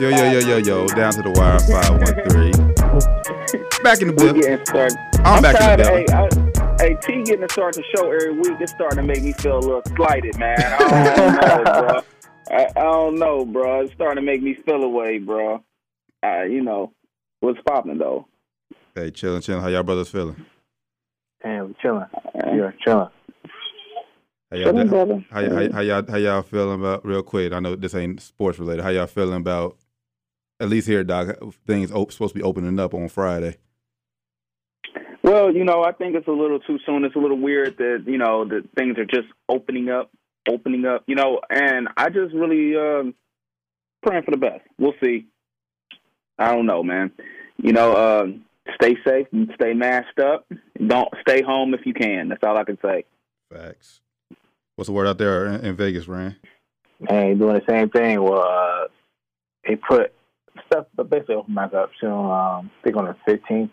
Yo, yo, yo, yo, yo. Down to the wire, 513. Back in the We're building. getting started. I'm back in tired the of- building. Hey, T getting to start the show every week. It's starting to make me feel a little slighted, man. I don't know, bro. I, I don't know, bro. It's starting to make me feel away, bro. Uh, you know, what's popping though? Hey, chilling, chilling. How y'all brothers feeling? Damn, we chilling. Uh, Yeah, chilling. How y'all, chilling, how, how, how y'all how y'all feeling about real quick? I know this ain't sports related. How y'all feeling about at least here, Doc? Things op- supposed to be opening up on Friday. Well, you know, I think it's a little too soon. It's a little weird that you know that things are just opening up, opening up. You know, and I just really um, praying for the best. We'll see. I don't know, man. You know, um, stay safe and stay masked up. Don't stay home if you can. That's all I can say. Facts. What's the word out there in, in Vegas, Rand? Man, doing the same thing. Well, uh, they put stuff, but basically open back up soon. Um, I think on the 15th.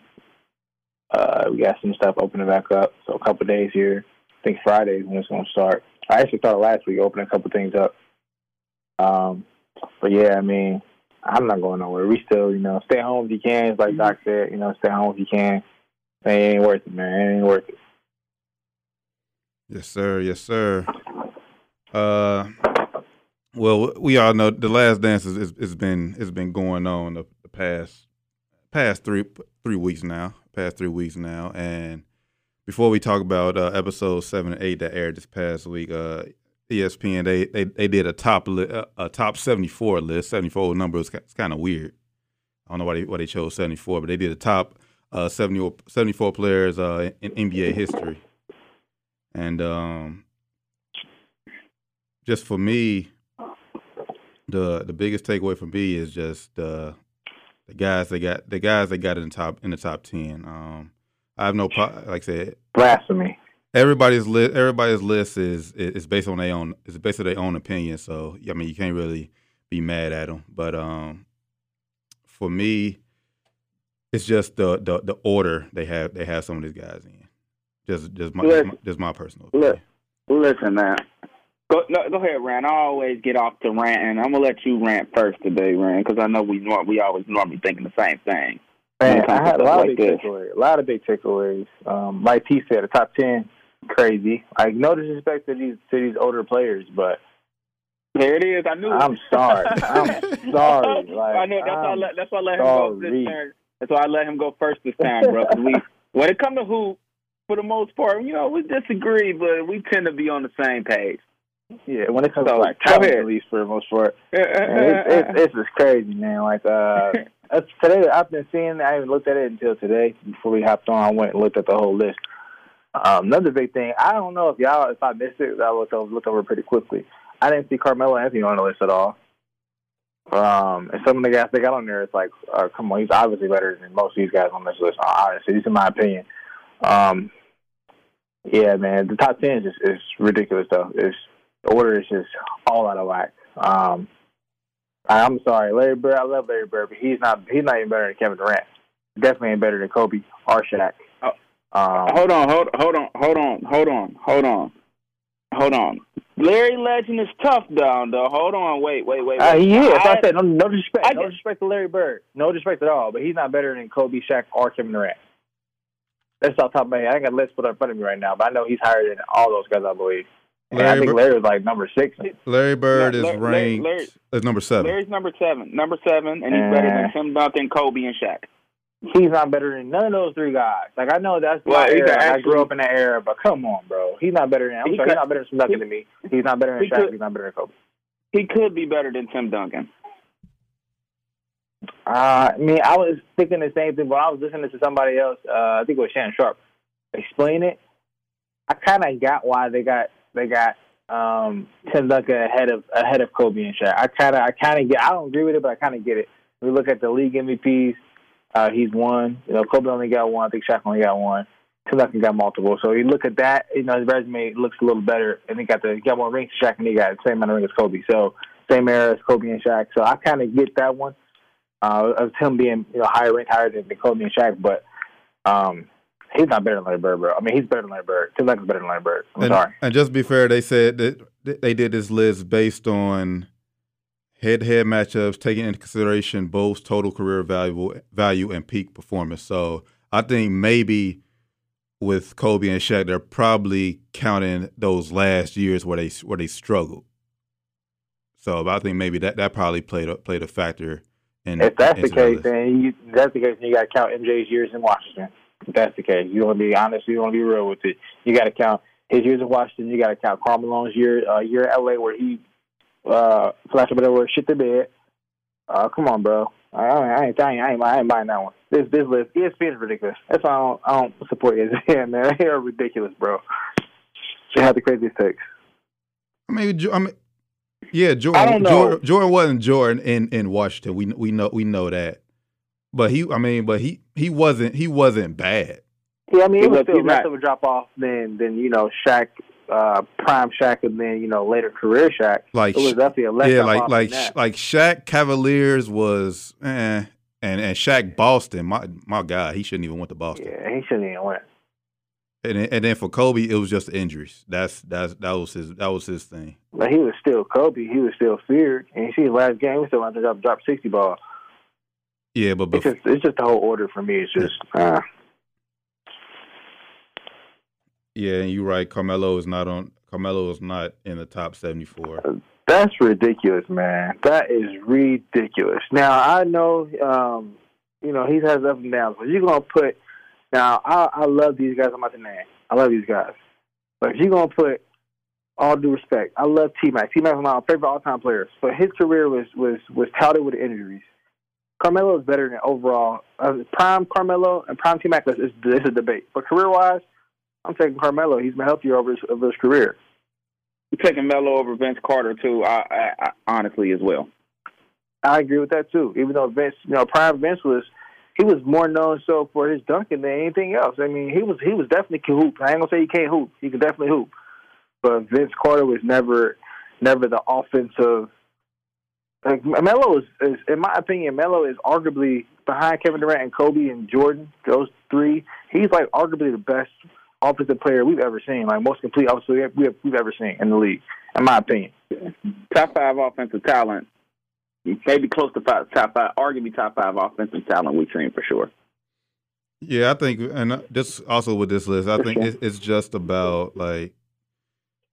Uh, we got some stuff opening back up. So a couple days here. I think Friday is when it's going to start. I actually started last week opening a couple things up. Um, but yeah, I mean, I'm not going nowhere. We still, you know, stay home if you can. It's like Doc said, you know, stay home if you can. It ain't worth it, man. It ain't worth it. Yes, sir. Yes, sir. Uh, well, we all know the last dance has, has, been has been going on the, the past past three three weeks now. Past three weeks now, and before we talk about uh, episode seven and eight that aired this past week, uh, ESPN they they, they did a top li- uh, a top seventy four list. Seventy four number is kind of weird. I don't know why they why they chose seventy four, but they did a top uh, 70, 74 players uh, in NBA history. And um, just for me, the the biggest takeaway for me is just uh, the guys they got the guys they got in the top in the top ten. Um, I have no like I said Blasphemy. everybody's list everybody's list is is based on their own is based on their own opinion. So I mean you can't really be mad at them. But um, for me, it's just the, the the order they have they have some of these guys in. Just just my just my, just my personal opinion. Look, listen, man. Go, no, go ahead, Rand. I always get off to rant, and I'm gonna let you rant first today, Rand, because I know we we always normally thinking the same thing. Man, it I had a lot like of big this. takeaways. A lot of big takeaways. Um, like T said, the top ten, crazy. Like no disrespect to these to these older players, but There it is. I knew. I'm sorry. I'm sorry. Like, I know. That's why I let. That's why I let him go this turn. That's why I let him go first this time, bro. we, when it comes to hoop, for the most part, you know, we disagree, but we tend to be on the same page. Yeah, when it comes So, to like go talent, ahead. at least for the most part, man, it's, it's, it's just crazy, man. Like uh, today I've been seeing. I haven't looked at it until today. Before we hopped on, I went and looked at the whole list. Um, another big thing. I don't know if y'all, if I missed it, I looked over, looked over pretty quickly. I didn't see Carmelo Anthony on the list at all. Um, and some of the guys they got on there, it's like, uh, come on, he's obviously better than most of these guys on this list. Honestly, this is my opinion. Um, yeah, man, the top ten is is ridiculous though. It's the order is just all out of whack. Um, I- I'm sorry, Larry Bird. I love Larry Bird, but he's not. He's not even better than Kevin Durant. Definitely ain't better than Kobe or Shaq. Oh. Um, hold on, hold, hold on, hold on, hold on, hold on, hold on. Larry Legend is tough down though. Hold on, wait, wait, wait. uh, he is. I- I said no, no disrespect. I no disrespect to Larry Bird. No disrespect at all. But he's not better than Kobe, Shaq, or Kevin Durant. That's off top of my head. I ain't got a list put in front of me right now, but I know he's higher than all those guys. I believe. And I Larry think Bir- Larry was like number six. Larry Bird is Larry- ranked Larry- as number seven. Larry's number seven, number seven, and he's better than Uh. Tim Duncan, Kobe, and Shaq. He's not better than none of those three guys. Like I know that's Well, my era. could I grew up in that era, but come on, bro. He's not better than. I'm He sorry, could- he's not better than Duncan than me. He's not better than he Shaq. could- he's not better than Kobe. He could be better than Tim Duncan. Uh, I mean, I was thinking the same thing, but I was listening to somebody else. Uh, I think it was Shannon Sharpe explain it. I kind of got why they got they got um, Tim Duncan ahead of ahead of Kobe and Shaq. I kind of I kind of get. I don't agree with it, but I kind of get it. We look at the league MVPs. Uh, he's one. You know, Kobe only got one. I think Shaq only got one. Tim Duncan got multiple. So you look at that. You know, his resume looks a little better, and he got the he got more rings Shaq, and he got the same amount of rings as Kobe. So same era as Kobe and Shaq. So I kind of get that one uh, of him being you know higher ranked, higher than, than Kobe and Shaq. But um, he's not better than Larry Bird, bro. I mean, he's better than Larry Bird. Tim Duncan's better than Larry Bird. I'm and, sorry. and just to be fair, they said that they did this list based on head-to-head matchups, taking into consideration both total career value, value and peak performance. So I think maybe with Kobe and Shaq, they're probably counting those last years where they where they struggled. So I think maybe that, that probably played a, played a factor. In, if that's the case, then you, that's the case. Then you got to count MJ's years in Washington. If that's the case, you want to be honest. You want to be real with it. You got to count his years in Washington. You got to count Karl Malone's year uh, year at LA where he uh, flash a word, shit the bed. Uh, come on, bro. I, I, ain't, I, ain't, I, ain't, I ain't buying that one. This this list, ESPN is ridiculous. That's why I don't, I don't support ESPN, man. They are ridiculous, bro. They have the craziest takes. I mean, I mean, yeah, Jordan. I don't know. Jordan, Jordan wasn't Jordan in, in Washington. We we know we know that. But he, I mean, but he he wasn't he wasn't bad. Yeah, I mean, it was still less of a drop off than than you know Shaq uh, prime Shaq and then you know later career Shaq. Like it was definitely a less yeah, like like like Shaq Cavaliers was eh, and and Shaq Boston. My my God, he shouldn't even went to Boston. Yeah, he shouldn't even went. And and then for Kobe, it was just injuries. That's that's that was his that was his thing. But he was still Kobe. He was still feared. And you see, last game we still wanted to drop drop sixty ball. Yeah, but it's just it's just the whole order for me. It's just. Uh, yeah, and you're right. Carmelo is not on. Carmelo is not in the top seventy-four. That's ridiculous, man. That is ridiculous. Now I know, um, you know, he has ups and downs, but you're gonna put. Now I, I love these guys. I'm about to name. I love these guys, but if you're gonna put all due respect, I love T Mac. T Mac is my favorite all time player, but his career was was was touted with injuries. Carmelo is better than overall. Uh, prime Carmelo and prime T Mac is, is, a debate, but career wise, I'm taking Carmelo. He's been healthier over his, over his career. I'm taking Melo over Vince Carter too. I, I, I, honestly as well. I agree with that too. Even though Vince, you know, prime Vince was he was more known so for his dunking than anything else. I mean, he was he was definitely can hoop. I ain't gonna say he can't hoop. He can definitely hoop. But Vince Carter was never never the offensive. Like Melo is, is, in my opinion, Melo is arguably behind Kevin Durant and Kobe and Jordan. Those three, he's like arguably the best offensive player we've ever seen, like most complete offensive we have, we've ever seen in the league, in my opinion. Top five offensive talent, maybe close to five, top five, arguably top five offensive talent we've seen for sure. Yeah, I think, and this also with this list, I think sure. it's just about like,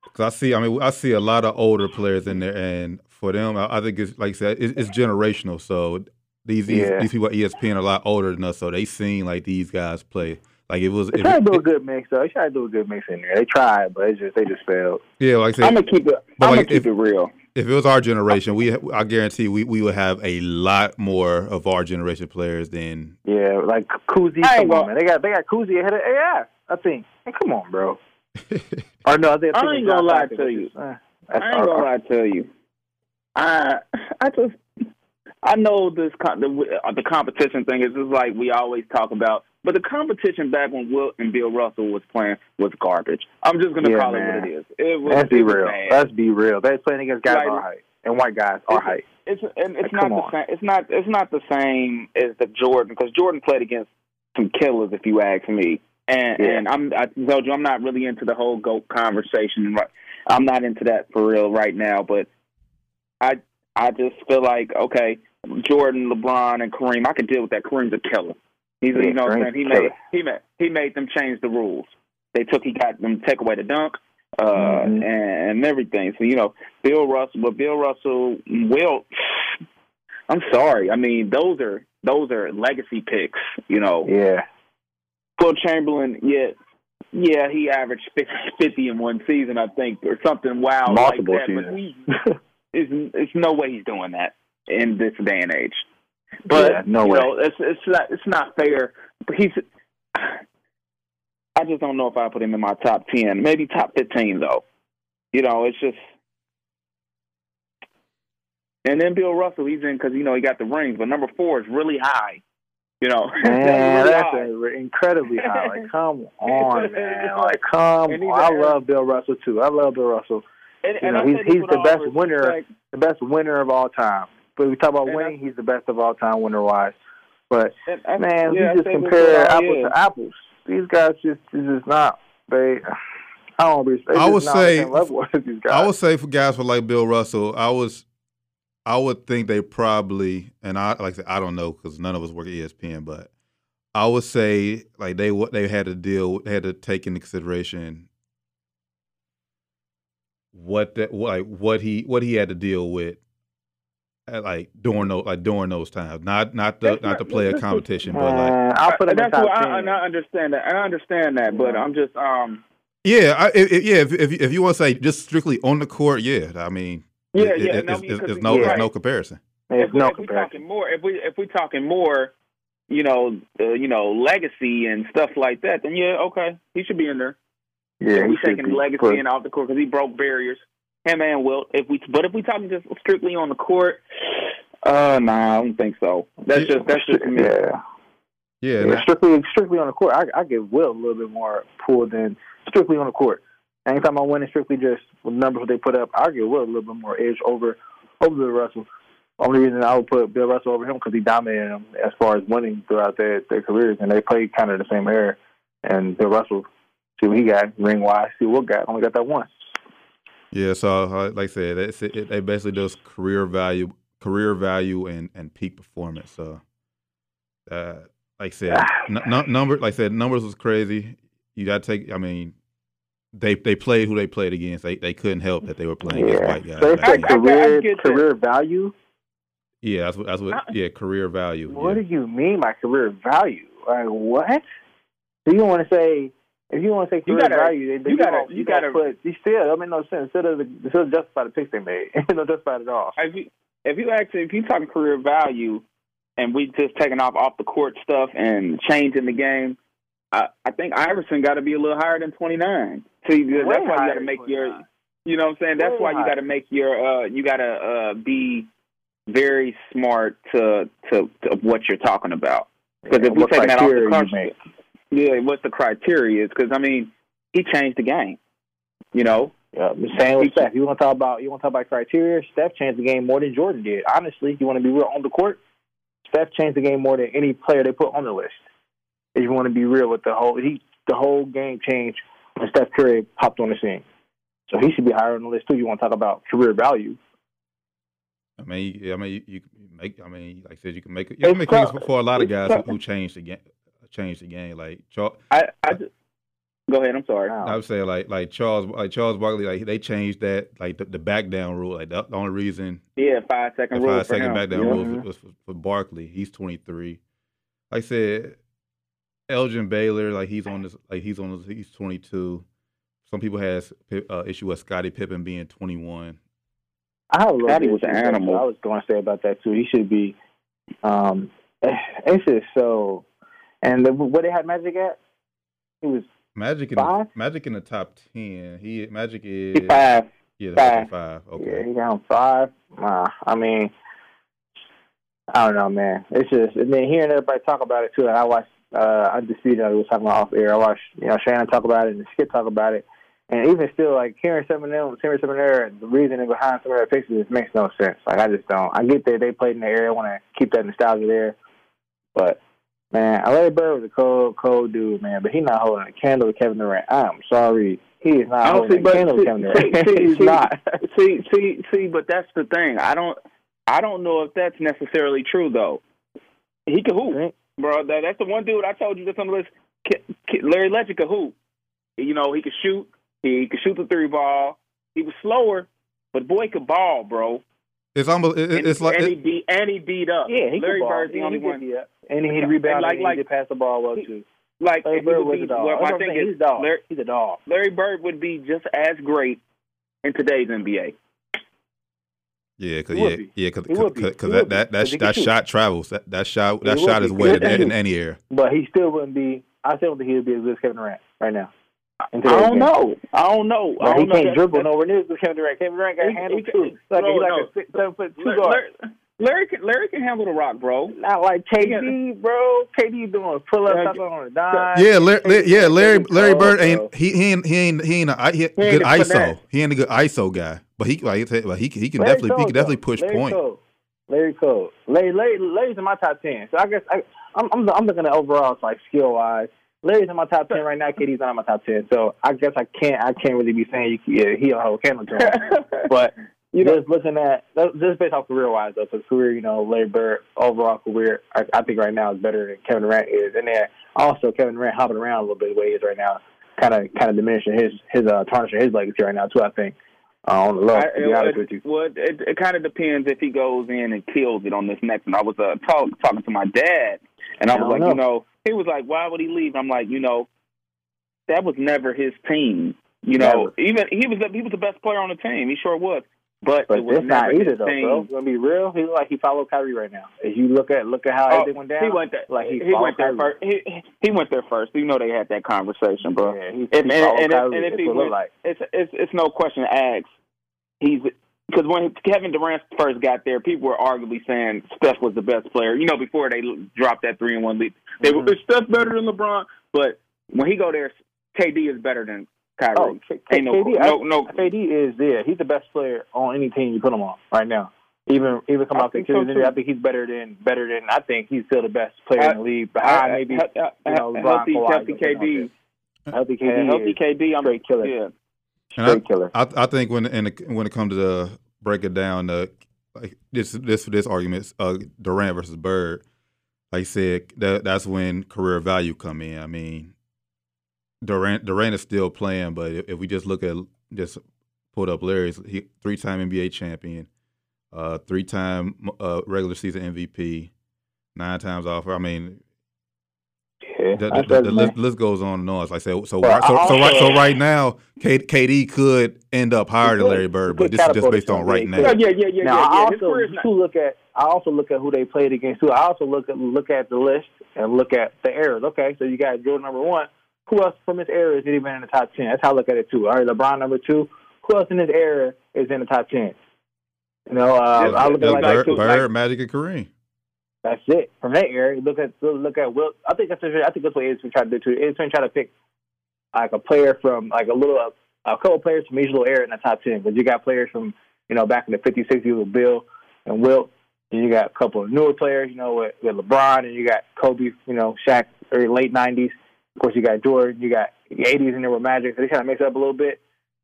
because I see, I mean, I see a lot of older players in there, and for them, I think it's like I said, it's, it's generational. So these these, yeah. these people at ESPN are a lot older than us, so they seen like these guys play. Like it was. They tried to do a good mix though. They tried to do a good mix in there. They tried, but it's just they just failed. Yeah, like I said, I'm gonna keep it. I'm like, gonna keep if, it real. If it was our generation, we I guarantee we, we would have a lot more of our generation players than. Yeah, like Cousy. Come on, man. They got they got Cousy ahead of AI. I think. Hey, come on, bro. or no, they, eh, I ain't gonna lie to you. I ain't gonna lie to you. I I just I know this the, the competition thing is just like we always talk about but the competition back when Wilt and Bill Russell was playing was garbage. I'm just gonna yeah, call man. it what it is. It was, Let's be real. Bad. Let's be real. They're playing against guys our height and white guys our height. It's and it's like, not the on. same. It's not. It's not the same as the Jordan because Jordan played against some killers, if you ask me. And yeah. and I'm I told you I'm not really into the whole goat conversation. I'm not into that for real right now. But I I just feel like okay, Jordan, LeBron, and Kareem. I can deal with that. Kareem's a killer. He's yeah, you know what I'm saying? He made he made he made them change the rules. They took he got them take away the dunk uh mm-hmm. and, and everything. So, you know, Bill Russell but Bill Russell will I'm sorry. I mean, those are those are legacy picks, you know. Yeah. Wilt Chamberlain, yeah, yeah, he averaged 50 in one season, I think, or something wild Multiple like that. Seasons. But he, it's, it's no way he's doing that in this day and age. But yeah, no way. know, it's it's not it's not fair. He's I just don't know if I put him in my top ten, maybe top fifteen though. You know, it's just. And then Bill Russell, he's in because you know he got the rings, but number four is really high. You know, man, really that's incredibly high. Like, come on, man. Like, come. On. I love Bill Russell too. I love Bill Russell. And, you know, he's he's the best winner, respect. the best winner of all time. But we talk about and winning, I, he's the best of all time winner wise. But I, man, yeah, we just compare apples to apples. These guys just is just not they. I don't be. I would say. I would say for guys for like Bill Russell, I was I would think they probably, and I like I said, I don't know because none of us work at ESPN, but I would say like they what they had to deal, they had to take into consideration what that like what he what he had to deal with at, like during those like during those times, not not the That's not not- to play a that's- competition, but like Uh, I'll put him in That's top what I, 10. I understand that. I understand that, but I'm just um. yeah, I, if, if- yeah. If, if if you want to say just strictly on the court, yeah, I mean, Yeah, it- yeah. it- no, it's, it's, it's no you're it's no comparison. There's if, no if we comparison. talking more, if we if we talking more, you know, uh, you know, legacy and stuff like that, then yeah, okay, he should be in there. Yeah, if he we taking be. legacy But- and off the court because he broke barriers. Him and Wilt. If we, but if we talking just strictly on the court, uh, nah, I don't think so. That's just that's just me. yeah. Yeah, Yeah, strictly strictly on the court. I, I give Wilt a little bit more pull than strictly on the court. Anytime I'm winning strictly just with numbers they put up, I give Wilt a little bit more edge over over Bill Russell. Only reason I would put Bill Russell over him because he dominated them as far as winning throughout their their careers, and they played kind of the same era. And Bill Russell, see what he got ring wise, see what got only got that one. Yeah, so uh, like I said, it's, it, they basically does career value, career value, and and peak performance. So, uh, like I said, n- n- number like I said, numbers was crazy. You got to take. I mean, they they played who they played against. They they couldn't help that they were playing against white guys. So it's then. like I- I- I career get career value. yeah, that's what that's what. Yeah, career value. What yeah. do you mean by career value? Like what? So you want to say if you want to say You career gotta- value, then you you gotta- you you gotta gotta- put. You still, that make no sense. Still doesn't still justify the picks they made. It don't justify it at all. If you if you actually if you talking career value, and we just taking off off the court stuff and changing the game, I, I think Iverson got to be a little higher than twenty nine. See, that's why you got to make your You know what I'm saying? That's why you got to make your uh you got to uh be very smart to to, to what you're talking about. Because if we what taking that off the you court? Yeah, what the criteria is? Because I mean, he changed the game. You know, Yeah, the same with Steph. You want to talk about you want to talk about criteria? Steph changed the game more than Jordan did. Honestly, you want to be real on the court. Steph changed the game more than any player they put on the list. If you want to be real with the whole, he the whole game changed when Steph Curry popped on the scene. So he should be higher on the list too. You want to talk about career value? I mean, yeah, I mean, you, you make. I mean, like I said, you can make. You can make things for a lot of guys who, who changed the game. Changed the game. Like Charles, I I just go ahead. I'm sorry. I would say like like Charles like Charles Barkley like they changed that like the, the back down rule like the, the only reason Yeah, five the second rule five for him. back down Yeah. rule was, was for, for Barkley he's 23 like I said Elgin Baylor like he's on this like he's on this, he's 22 some people has uh, issue with Scottie Pippen being 21 I have a Scottie was an issue with that, animal. I was going to say about that too. He should be. Um, it's just so. And the, what they had Magic at? He was Magic in Five? the, Magic in the top 10 he Magic is He five. yeah five. five five yeah, okay he him five. I mean, I don't know, man. It's just and then hearing everybody talk about it too. Like I watched uh, Undisputed. I was talking about off air. I watched you know Shannon talk about it and Skip talk about it. And even still, like hearing some of them, hearing some of their the reasoning behind some of their picks just makes no sense. Like I just don't. I get that they played in the area, I want to keep that nostalgia there, but man, Larry Bird was a cold, cold dude, man. But he's not holding a candle to Kevin Durant. I'm sorry, he is not I don't holding see, a but candle to Kevin Durant. see, he's see, not. see, see, see, but that's the thing. I don't, I don't know if that's necessarily true though. He can hoop, bro. That, that's the one dude I told you that's on the list. Ki- Ki- Larry Legend could hoop. You know, he could shoot. He could shoot the three ball. He was slower, but boy could ball, bro. it's almost it, And, it's like and he beat and he beat up. Yeah, he Larry could ball. Bird's the Yeah, only he could one. Be up. And he Yeah, rebounded like- and like- he did pass the ball well he- too. Like Larry Bird was be, a dog. well, my I'm thing saying. is, He's a dog. Larry, He's a dog. Larry Bird would be just as great in today's NBA. yeah cause, yeah be. yeah because He would that that be. that, 'Cause he that can shoot. shot travels that that shot that He shot is weighted in, in any air But he still wouldn't be. I still don't think he would be as good as Kevin Durant right now. I don't game. know. I don't know. I But he don't know. can't That- dribble that- nowhere near as good as Kevin Durant. Kevin Durant got He- handled he- too. Like, bro, he like no. a six, seven foot two Larry, guard. Larry, Larry can Larry can handle the rock, bro. Not like KD, bro. KD doing pull up, Yeah, on the dime. Yeah, Larry, yeah, Larry Larry Bird bro. ain't he he ain't he ain't he ain't a, he, He ain't good a ISO. finesse. He ain't a good ISO guy, but he like I said, like, he he can Larry definitely he can definitely though. push Larry point. Cole. Larry Cole. Larry, Larry, Larry's in my top ten. So I guess I, I'm I'm I'm looking at overall like skill wise. Larry's in my top ten right now. KD's not in my top ten. So I guess I can't I can't really be saying you, yeah, he don't hold a candle to him. but you know, just looking at just based off career wise though, because career, you know, Larry Bird overall career, I, I, think right now is better than Kevin Durant is, and then also Kevin Durant hopping around a little bit the way he is right now, kind of kind of diminishing his his uh, tarnishing his legacy right now too. I think. Uh, on the low, to be honest it, with you. Well, it, it kind of depends if he goes in and kills it on this next one. I was uh, talk, talking to my dad, and I was like, know. you know, he was like, "Why would he leave?" I'm like, you know, that was never his team. You know, never. even he was the, he was the best player on the team. He sure was. But, but it was it's not either though, team. bro. Gonna be real. He look like he followed Kyrie right now. If you look at look at how oh, everything went down, he went there. Like he, he went there Kyrie. first. He, he went there first. You know they had that conversation, bro. Yeah, he, and, he and, and, Kyrie, and if he went, like. it's it's it's no question to ask. He's because when Kevin Durant first got there, people were arguably saying Steph was the best player. You know, before they dropped that three and one lead, they mm-hmm. were Steph better than LeBron. But when he go there, KD is better than Kyrie. Oh, K- Ain't no, KD, no, no. KD is yeah. He's the best player on any team you put him on right now. Even even coming I off the think so, injury. I think he's better than better than. I think he's still the best player I- in the league. Behind I- maybe he- he- you know, LeBron, healthy, Kawhi, healthy but they don't KD. healthy KD, healthy KD. I'm straight killer. Yeah. And I- straight killer. I, I think when in the, when it comes to the break it down, uh, like this this this argument, uh, Durant versus Bird, like you said, that that's when career value come in. I mean, Durant Durant is still playing, but if, if we just look at just pulled up Larry's he, three time NBA champion, uh, three time uh, regular season MVP, nine times offer. I mean, Yeah, the, that's the, the, list, list goes on and on. It's like so so Well, right, so, so right so right now, K, KD could end up higher than. Larry Bird, but this is just based on right now. could. Yeah, yeah, yeah, now yeah. I yeah. His also career's not- look at I also look at who they played against too. I also look at look at the list and look at the errors. Okay, so you got Jordan number one. Who else from his era is even in the top ten? That's how I look at it too. All right, LeBron number two. Who else in his era is in the top ten? You know, uh, Just- I look at like, Bird, like- Bird, Magic, and Kareem. that's it from that era. Look at look at Will. I think that's what, I think that's what it's trying to do too. To try to pick like a player from like a little a couple players from each little era in the top ten. But you got players from you know back in the 50s, 60s with Bill and Wilt. And you got a couple of newer players, you know, with, with LeBron, and you got Kobe, you know, Shaq, early late '90s. Of course, you got Jordan, you got the '80s and there with Magic. So they kind of mix up a little bit.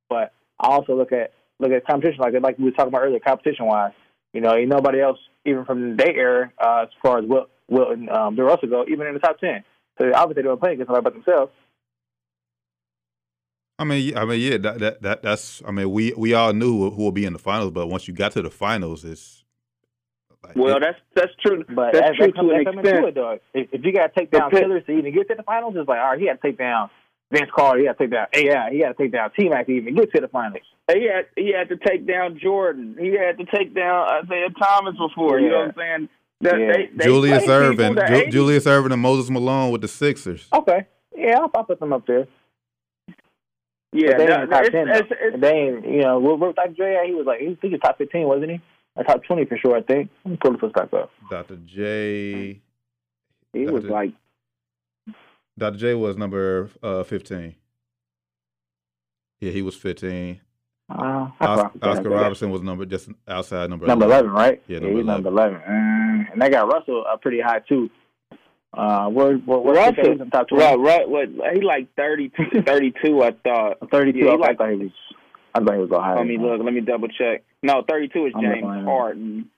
But I also look at look at competition like like we were talking about earlier, competition wise. You know, ain't nobody else even from their era uh, as far as Wilt, Wilt and um, Bill Russell go, even in the top ten. So obviously they don't play against somebody but themselves. I mean, I mean, yeah, that, that that that's. I mean, we we all knew who, who will be in the finals, but once you got to the finals, it's. Like, Well, it- that's that's true. But that's that, true that comes, to an that comes extent. it, though. If, if you got to take down But- killers to even get to the finals, it's like, all right, he had to take down Vince Carter, he had to take down AI, he had to take down T Mac to even get to the finals. He had he had to take down Jordan. He had to take down Isiah Thomas before. You know what I'm saying? That, Yeah. they, they Julius played Irvin, Ju- Julius Erving, and Moses Malone with the Sixers. Okay, yeah, I'll, I'll put them up there. Yeah, but they no, ain't in the top it's, ten. it's, it's, they ain't, you know, what what Dr. J? He was like, he, he was top fifteen, wasn't he? Or top twenty for sure, I think. Let me pull the back up. Dr. J. he was Dr. like Dr. J was number uh, fifteen. Yeah, he was fifteen. Uh, Os- Oscar Robertson was number just outside number number eleven, right? Yeah, he's number number eleven. Mm, and they got Russell uh, pretty high too. Uh, where what what Russell. in the top twenty? right, right. What he like 32, 32 I thought. Thirty-two. Yeah, I like- thought he was. I thought he was going higher. Let me look. Let me double check. No, thirty two is James looking. Harden.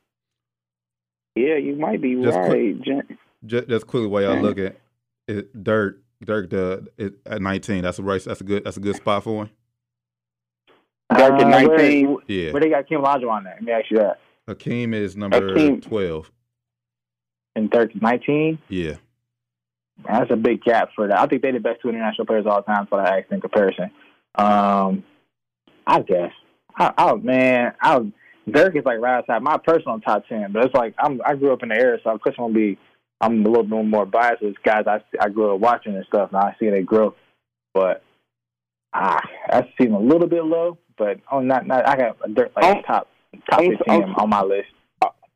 Yeah, you might be Just right. Jan- Just, just quickly while y'all look at it, Dirk. Dirk the it, at nineteen. That's a race. That's a good. That's a good spot for him. Dirk at Uh, where- 19. Yeah. Where they got Kim on there? Let me ask you that. Hakeem is number Hakeem. twelve. And Dirk is nineteen. Yeah. That's a big gap for that. I think they're the best two international players of all time for that in comparison. Um, I guess. I, I man, I Dirk is like right outside my personal top ten, but it's like I'm I grew up in the era, so of course I'm gonna be I'm a little bit more biased with guys I I grew up watching and stuff, and I see they grow. But ah, that seems a little bit low. But oh, not not I got a Dirk like I'm- top top I'm- fifteen I'm- on my list.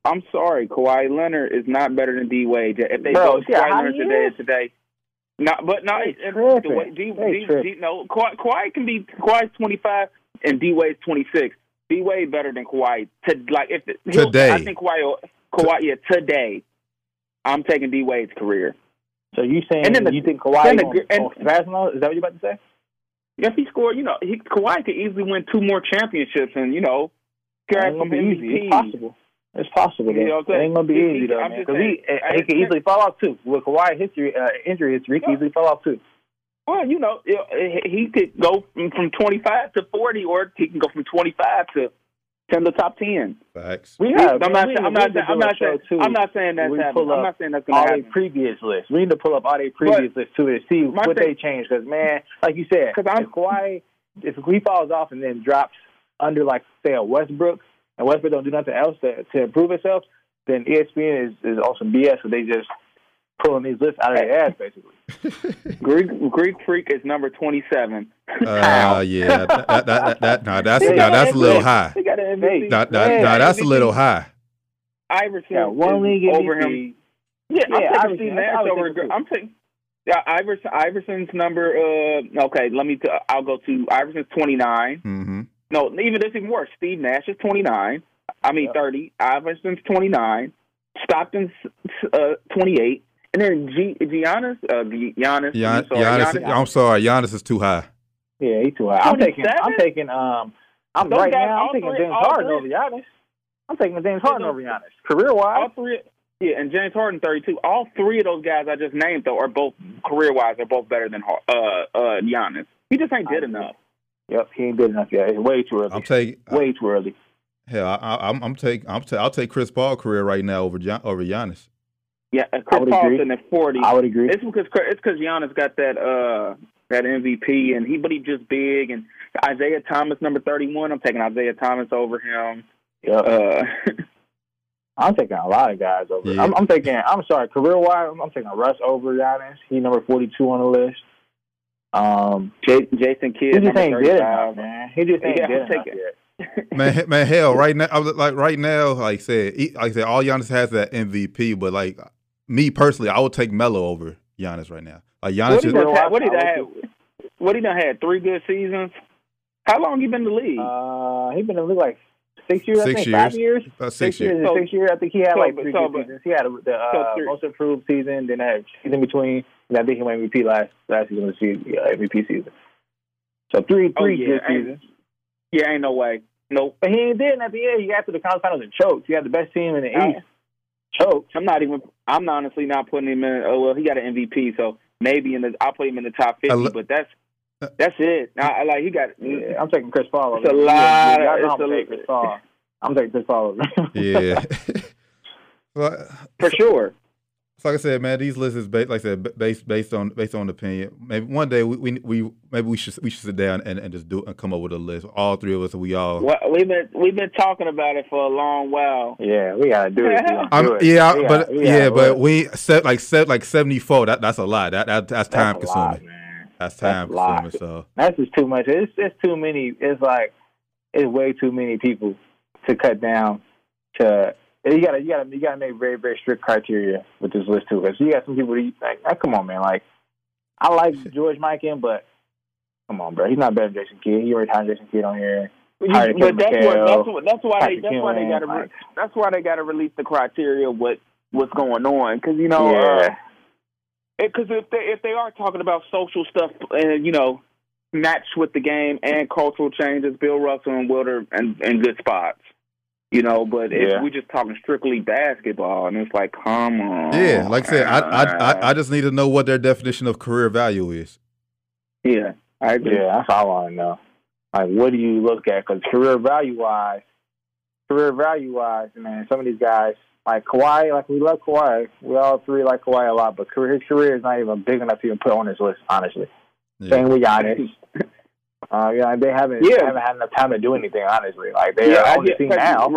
I'm sorry, Kawhi Leonard is not better than D Wade. If they Bro, go see Kawhi Leonard today is? today, no, but no, They it, it, tripping. the way D, D. D, no, Kawhi, Kawhi can be Kawhi's twenty five and D Wade's twenty six. D Wade better than Kawhi to like if Today. I think Kawhi, will- Kawhi, yeah, today. I'm taking D Wade's career. So you saying And then the- you think Kawhi then the- gonna, and- gonna? Is that what you about to say? If he scored, you know, he, Kawhi could easily win two more championships, and you know, grab ain't some easy. MVP. It's possible. It's possible. You know what I'm it ain't gonna be saying? easy though, I'm man. just Because he saying. he could easily fall off too. With Kawhi history, uh, injury history, he could easily fall off too. Well, you know, he could go from from 25 to 40, or he can go from 25 to 10 to top 10. Facts. We I'm have. not. man, we saying- I'm not. saying- I'm not saying. I'm not saying that's happening. I'm not saying that's going all their previous lists. We need to pull up all their previous lists too to see what thing- they changed. Because man, like you said, 'Cause I'm- if Kawhi, if he falls off and then drops under like say a Westbrook, and Westbrook don't do nothing else to, to improve itself, then ESPN is is on some BS. So they just pulling these lists out of their ass basically. Greek Greek Freak is number 27. Uh, yeah, that, that, that, that, nah, that's, He nah, got that's a little MVP. high. He got an MVP. Nah, nah, Yeah, nah, that's a little high. Iverson Yeah, one league over him. Yeah, Yeah, I'm taking Iverson. Steve Nash I was over. thinking. I'm taking. Yeah, Iverson. Iverson's number. Uh, okay, let me. T- I'll go to Iverson's 29. Mm-hmm. No, even this even worse. Steve Nash is 29. I mean Yep. 30. Iverson's 29. Stockton's uh, 28. And then G- Giannis, uh, Giannis, Gian, I'm sorry, Giannis, Giannis- I'm sorry, Giannis is too high. Yeah, he's too high. I'm taking. 27? I'm taking. Um, I'm Those right now. I'm taking three- James all Harden three- over Giannis. I'm taking James Harden over Giannis. Career all wise, three. Yeah, and James Harden 32. All three of those guys I just named though are both career wise. They're both better than Har- uh uh Giannis. He just ain't I did enough. yep, he ain't good enough yet. It's way too early. I'm taking way too early. hell. I, I, I'm I'm take I'm ta- I'll take Chris Paul career right now over Gian, over Giannis. Yeah, Chris would Paul's agree. sitting at 40. I would agree. It's because it's because Giannis got that uh that MVP and he but he just big and Isiah Thomas number thirty one. I'm taking Isiah Thomas over him. Yep. Uh, I'm taking a lot of guys over. Yeah. I'm, I'm taking. I'm sorry, career wise, I'm, I'm taking Russ over Giannis. He number 42 on the list. Um, J- Jason he just ain't thirty good enough, man. He just ain't Yeah, good I'm enough yet. Man, man, hell, right now, I was like right now, like I said, he, like I said, all Giannis has that MVP, but like me personally, I would take Melo over Giannis right now. Like Giannis, What he is. What he I done had? What he done had? Three good seasons. How long you been in the league? Uh, he been in the league like six years. I Six think five years. years. about six years. years. So- six years. I think he had so, like three so, good but- seasons. He had the uh, so most improved season. Then that season between. And I think he won MVP last last season was the yeah, MVP season. So three Oh, three yeah, good seasons. yeah, ain't no way. Nope. But he ain't did. At the end, he got to the conference finals and choked. He had the best team in the Uh, East. Choked. I'm not even. I'm honestly not putting him in. Oh well, he got an MVP, so maybe in the. I'll put him in the top fifty, lo- but that's uh, that's it. I, I like he got. Yeah, I'm taking Chris Paul. It's a lot Y'all of- it's I'm a- taking Chris Paul. I'm taking Chris Paul. Yeah. Well, for sure. So like I said, man, these lists is based, like I said, based based on based on opinion. Maybe one day we, we, we maybe we should we should sit down and, and just do and come up with a list. All three of us, we all. Well, we've been we've been talking about it for a long while. yeah, we gotta do it. We gonna I'm, do it. yeah, We but gotta- we yeah, but we set like set like seventy four. That that's a lot. That, that that's time That's a lot, consuming. man. That's That's time a lot. consuming. So That's just too much. It's it's too many. It's like it's way too many people to cut down. To you gotta you gotta you gotta make very very strict criteria with this list too. Because you got some people that you like, ah, come on man, like I like George Mikan, but come on, bro, he's not better than Jason Kidd. He already had Jason Kidd on here. You- but that's what McHale, that's what that's why they that's why they got to like- that's why they got to release the criteria what what's going on because you know yeah, because if they if they are talking about social stuff and you know match with the game and cultural changes, Bill Russell and Wilder and and good spots. You know, but Yeah. if we're just talking strictly basketball, and it's like, come on, yeah, like I said, I, I I I just need to know what their definition of career value is. yeah, I agree. yeah, that's all I want to know. Like, what do you look at? Because career value wise, career value wise, man, some of these guys like Kawhi, like we love Kawhi. We all three like Kawhi a lot, but career, his career is not even big enough to even put on this list. Honestly, Yeah. same with Giannis. Uh, yeah, they haven't Yeah. they haven't had enough time to do anything. Honestly, like they're yeah, I on the get- now.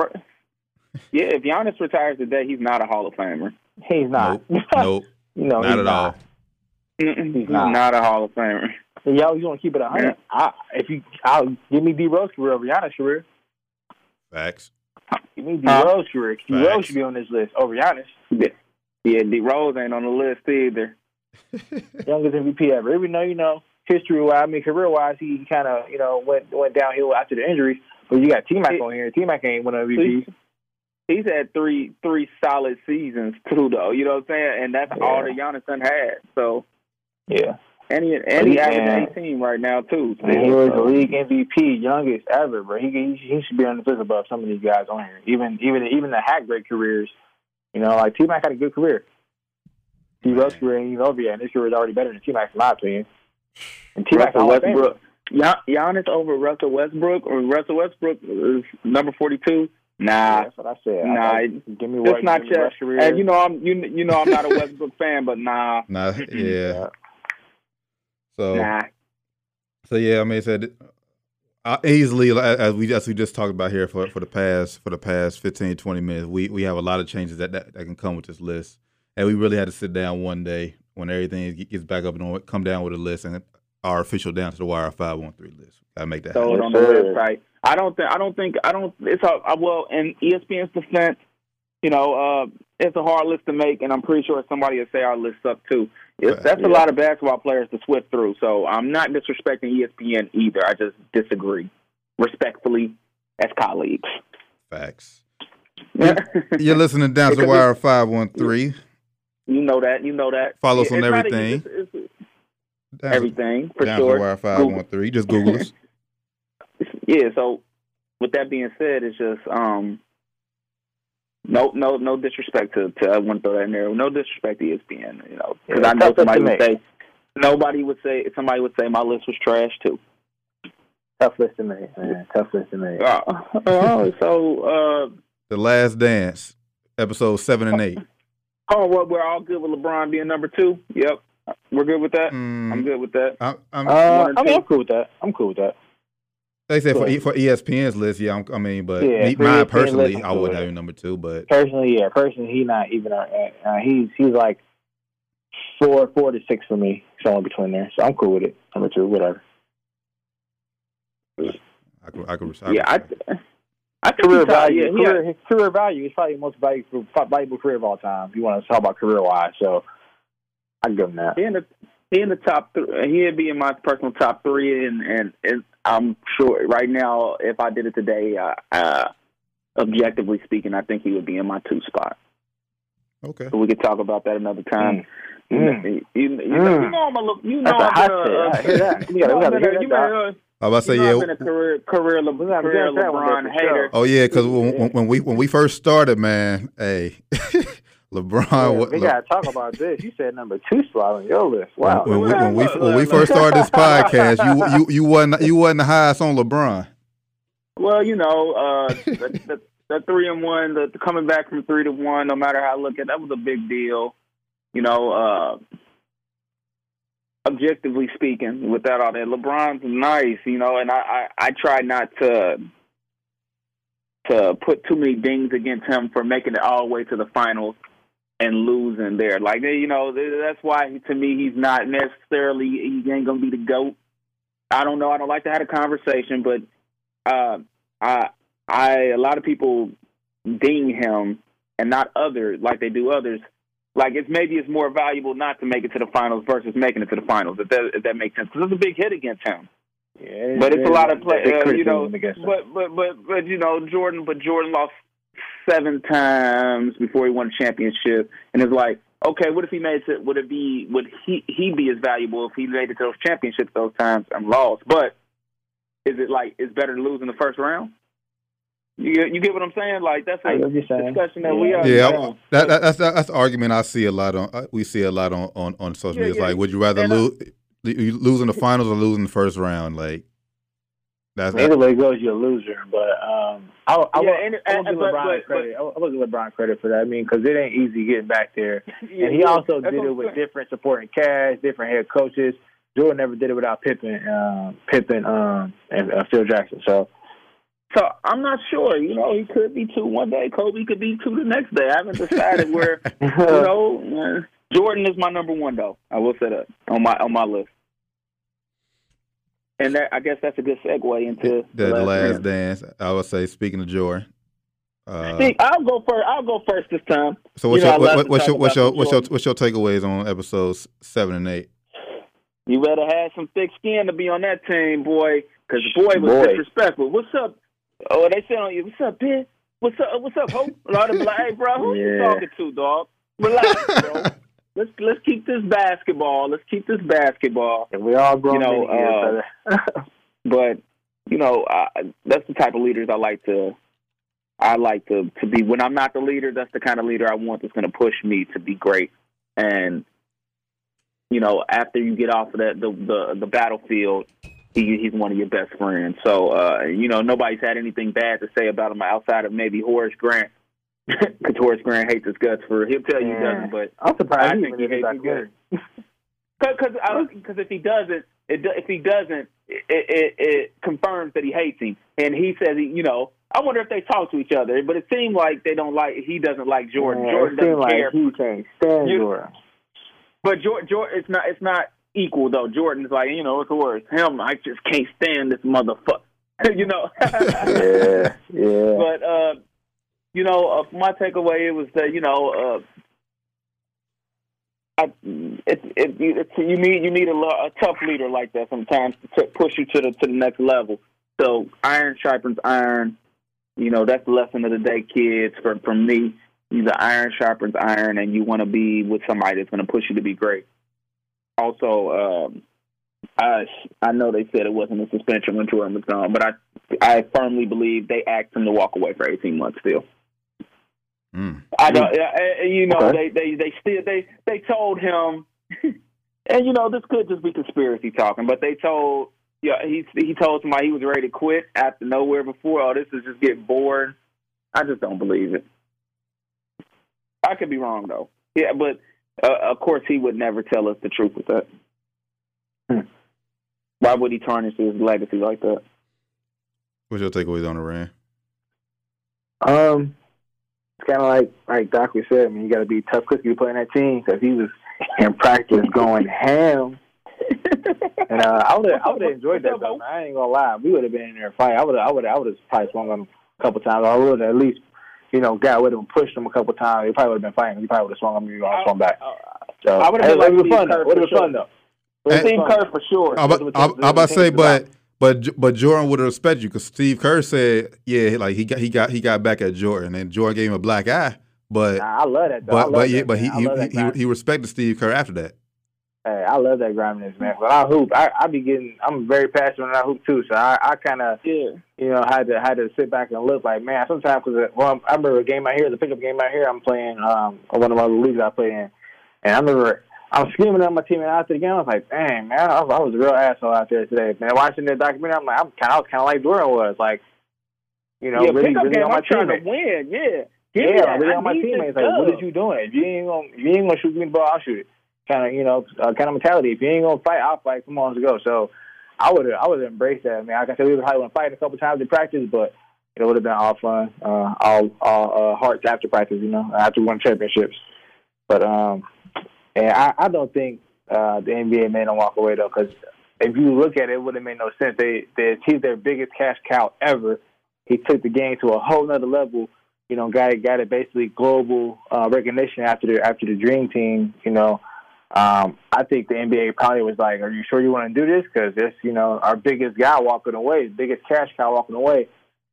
Yeah, if Giannis retires today, he's not a Hall of Famer. He's not. Nope, you know, not he's at all. He's not. not a Hall of Famer. Yo, you want to keep it a hundred? I If you, I'll give me D Rose career over Giannis career. Facts. Give me D Huh? Rose career. D Rose should be on this list over Giannis. Yeah, D Rose ain't on the list either. youngest MVP ever. Even though you know history wise, I mean career wise, he, he kind of you know went went downhill after the injuries. But you got T Mac on here. T Mac ain't an MVP. He's had three three solid seasons too, though. You know what I'm saying? And that's all Yeah. that Giannis had. So Yeah, And he and he averaged eighteen right now too. And he was the league MVP, youngest ever, bro. He he should be on the list above some of these guys on here. Even even even the hat great careers. You know, like T Mac had a good career. T Russ career ain't even over yet, and his career is already better than T Mac in my opinion. And T Mac Westbrook. Gian- Giannis over Russell Westbrook or Russell Westbrook is number forty two. Nah, that's what I said. Nah, I thought, give me it's what, not give me just. And you know I'm you you know I'm not a Westbrook fan, but nah, Nah, yeah. So nah. So yeah, I mean, I said uh, easily as we as we just talked about here for for the past for the past 15, 20 minutes, we we have a lot of changes that, that, that can come with this list, and we really had to sit down one day when everything gets back up and come down with a list and our official down to the wire five one three list. Gotta make that. Throw it on the website. I don't think I don't think I don't. It's a I- well in ESPN's defense. You know, uh, it's a hard list to make, and I'm pretty sure somebody will say our list up too. It's, that's a lot of basketball players to swift through. So I'm not disrespecting ESPN either. I just disagree, respectfully, as colleagues. Facts. You're listening down to the wire five one three. You know that. You know that. Follow us It- on it's not everything. even- it's- it's everything for down sure. the wire five one three. Just Google us. yeah. So, with that being said, it's just um, no, no, no disrespect to, to I want to throw that in there. No disrespect to ESPN, you know, because Yeah, I know somebody would say nobody would say somebody would say my list was trash too. Tough list to make, man. Tough list to make. Uh, uh, so, uh, The Last Dance, episode seven and eight. Oh, well, we're all good with LeBron being number two. Yep, we're good with that. Mm, I'm good with that. I, I'm, Uh, I mean. I'm cool with that. I'm cool with that. they say for cool. E- for ESPN's list, yeah. I'm, I mean, but Yeah, me, for mine personally, list, I'm cool would have it. him number two, but Personally, yeah. Personally, he not even. Uh, uh, he's he's like four, four to six for me, somewhere between there. So I'm cool with it. Number two, whatever. I could, I could, I Yeah, I, could I Career value, yeah, career, his career value is probably the most valuable, valuable career of all time. If you want to talk about career wise, so I can give him that. He in the he in the top three. He'd be in my personal top three, and and, and I'm sure right now, if I did it today, uh, uh, objectively speaking, I think he would be in my two spot. okay. So we could talk about that another time. Mm. You, you, you, Mm. you know I'm a look. You know That's a I'm hot been take. I hear that. You gotta- know we I've gotta a- hear you that, a- I was about to say, you know I've yeah. been a career career Le, career get that one LeBron there for sure. hater. Oh yeah, because when, when, when we when we first started, man, hey, LeBron. Yeah, we Le- gotta talk about this. You said number two slot on your list. Wow. when, we, when we when we first started this podcast, you you you wasn't you wasn't the highest on LeBron. Well, you know, uh, the, the, the three and one, the, the coming back from three to one, no matter how I look at it, that was a big deal. You know, uh, objectively speaking, without all that, LeBron's nice, you know, and I, I, I try not to to put too many dings against him for making it all the way to the finals and losing there. Like, you know, that's why to me he's not necessarily he ain't gonna be the goat. I don't know. I don't like to have a conversation, but uh, I, I, a lot of people ding him and not others like they do others. Like it's maybe it's more valuable not to make it to the finals versus making it to the finals. If that if that makes sense, because it's a big hit against him. Yeah, But it's a lot of play. Uh, you know, criticism against him. but but but but you know Jordan. But Jordan lost seven times before he won a championship, and it's like, okay, what if he made it? Would it be? Would he he be as valuable if he made it to those championships those times and lost? But is it like it's better to lose in the first round? You get, you get what I'm saying? Like that's I a get what you're saying. discussion that we are. Yeah, having. that, that, that's that's the argument I see a lot on. uh, We see a lot on on, on social Yeah, media. It's yeah. like, would you rather And, uh, lose lose in the finals or lose in the first round? Like that's Either way it goes, you're a loser. But um, I, I, Yeah, will, and- I will and- give LeBron but- credit. I will I give LeBron credit for that. I mean, because it ain't easy getting back there. Yeah, and he yeah, also did it with different supporting cast, different head coaches. Jordan never did it without Pippen, um, Pippen, um, and uh, Phil Jackson. So So I'm not sure. You know, he could be two one day. Kobe could be two the next day. I haven't decided where. you know, uh, Jordan is my number one though. I will say that on my on my list. And that I guess that's a good segue into the, the last dance. dance. I would say, speaking of Jordan. Uh, See, I'll go first. I'll go first this time. so what's you know, your what, what's your what's your what's your what's your takeaways on episodes seven and eight? You better have some thick skin to be on that team, boy. Because the boy was Boy. disrespectful. What's up? Oh, they said on you. What's up, bitch? What's up? What's up, Hope? A lot of like, hey, bro, who you talking to, dog? Relax, bro. let's let's keep this basketball. Let's keep this basketball. And we all grown You know, uh. But you know, I, that's the type of leaders I like to. I like to to be when I'm not the leader. That's the kind of leader I want that's going to push me to be great. And you know, after you get off of that the the, the battlefield, he, he's one of your best friends. So uh, you know, nobody's had anything bad to say about him outside of maybe Horace Grant. Because Horace Grant hates his guts for he'll tell you he Yeah. doesn't, but I'm surprised I he think he hates you quick. because because if he doesn't, it, if he doesn't, it, it it confirms that he hates him. And he says, you know, I wonder if they talk to each other. But it seemed like they don't like. He doesn't like Jordan. Yeah, Jordan it doesn't like care. he can't stand You- Jordan. But Jordan, Jordan, it's not it's not equal though. Jordan's like, you know, it's worse. Him, I just can't stand this motherfucker. you know. yeah, yeah. But uh, you know, uh, my takeaway it was that you know, uh, I, it, it, it, you need you need a, a tough leader like that sometimes to push you to the to the next level. So iron sharpens iron. You know, that's the lesson of the day, kids. For from me, the iron sharpens iron, and you want to be with somebody that's going to push you to be great. Also, um, I I know they said it wasn't a suspension when Jordan was gone, but I I firmly believe they asked him to walk away for eighteen months. Still, Mm. I don't. uh, You know, Okay. they they they still they they told him, and you know this could just be conspiracy talking, but they told yeah he he told somebody he was ready to quit after nowhere before. Oh, this is just getting bored. I just don't believe it. I could be wrong though. Yeah, but uh, of course he would never tell us the truth with that. Hmm. Why would he tarnish his legacy like that? What's your takeaways on the Rand? Um, it's kind of like like Doc was said. I mean, you got to be a tough cookie to play in that team because he was in practice going ham. And uh, I would I would have enjoyed that though. Man. I ain't gonna lie. We would have been in there fight. I would I would I would have probably swung on him a couple times. I would have at least you know got with him, and pushed him a couple times. He probably would have been fighting. He probably would have swung on me and swung back. So I would've it been like would have Steve fun. Kerr. Would have for been fun sure. though. Would've Steve fun. Kerr for sure. I'm about, I'm, I'm about to say, but but but Jordan would have respected you because Steve Kerr said, yeah, like he got he got he got back at Jordan, and Jordan gave him a black eye. But Nah, I love that. Though. But love but yeah, that, but he man. I love that he, he he respected Steve Kerr after that. Hey, I love that grindiness, man. But I hoop. I, I be getting. I'm very passionate when I hoop too. So I, I kind of, yeah. you know, had to had to sit back and look like, man. Sometimes because well, I remember a game out here, the pickup game out here. I'm playing um one of my leagues I play in, and I remember I'm screaming at my teammate after the game. I was like, dang, man, I, I was a real asshole out there today. Man, watching the documentary, I'm like, I'm kind of, I was kind of like Jordan was, like, you know, yeah, really, really game. on my I'm trying to win. Yeah, Give Yeah, really I on my teammates. Like, what is you doing? If you ain't gonna, if you ain't gonna shoot me the ball, I'll shoot it. Kind of, you know, uh, kind of mentality. If you ain't gonna fight, I'll fight. Come on, let's go. So, I would I would have embraced that. I mean, like I said, we would probably went fight a couple times in practice, but it would have been all fun, uh, all, all uh, hearts after practice. You know, after won championships. But um, and I, I don't think uh, the NBA made them walk away though, because if you look at it, it would have made no sense. They they achieved their biggest cash cow ever. He took the game to a whole nother level. You know, got got it basically global uh, recognition after the after the Dream Team. You know, um, I think the NBA probably was like, "Are you sure you want to do this? Because this, you know, our biggest guy walking away, biggest cash cow walking away."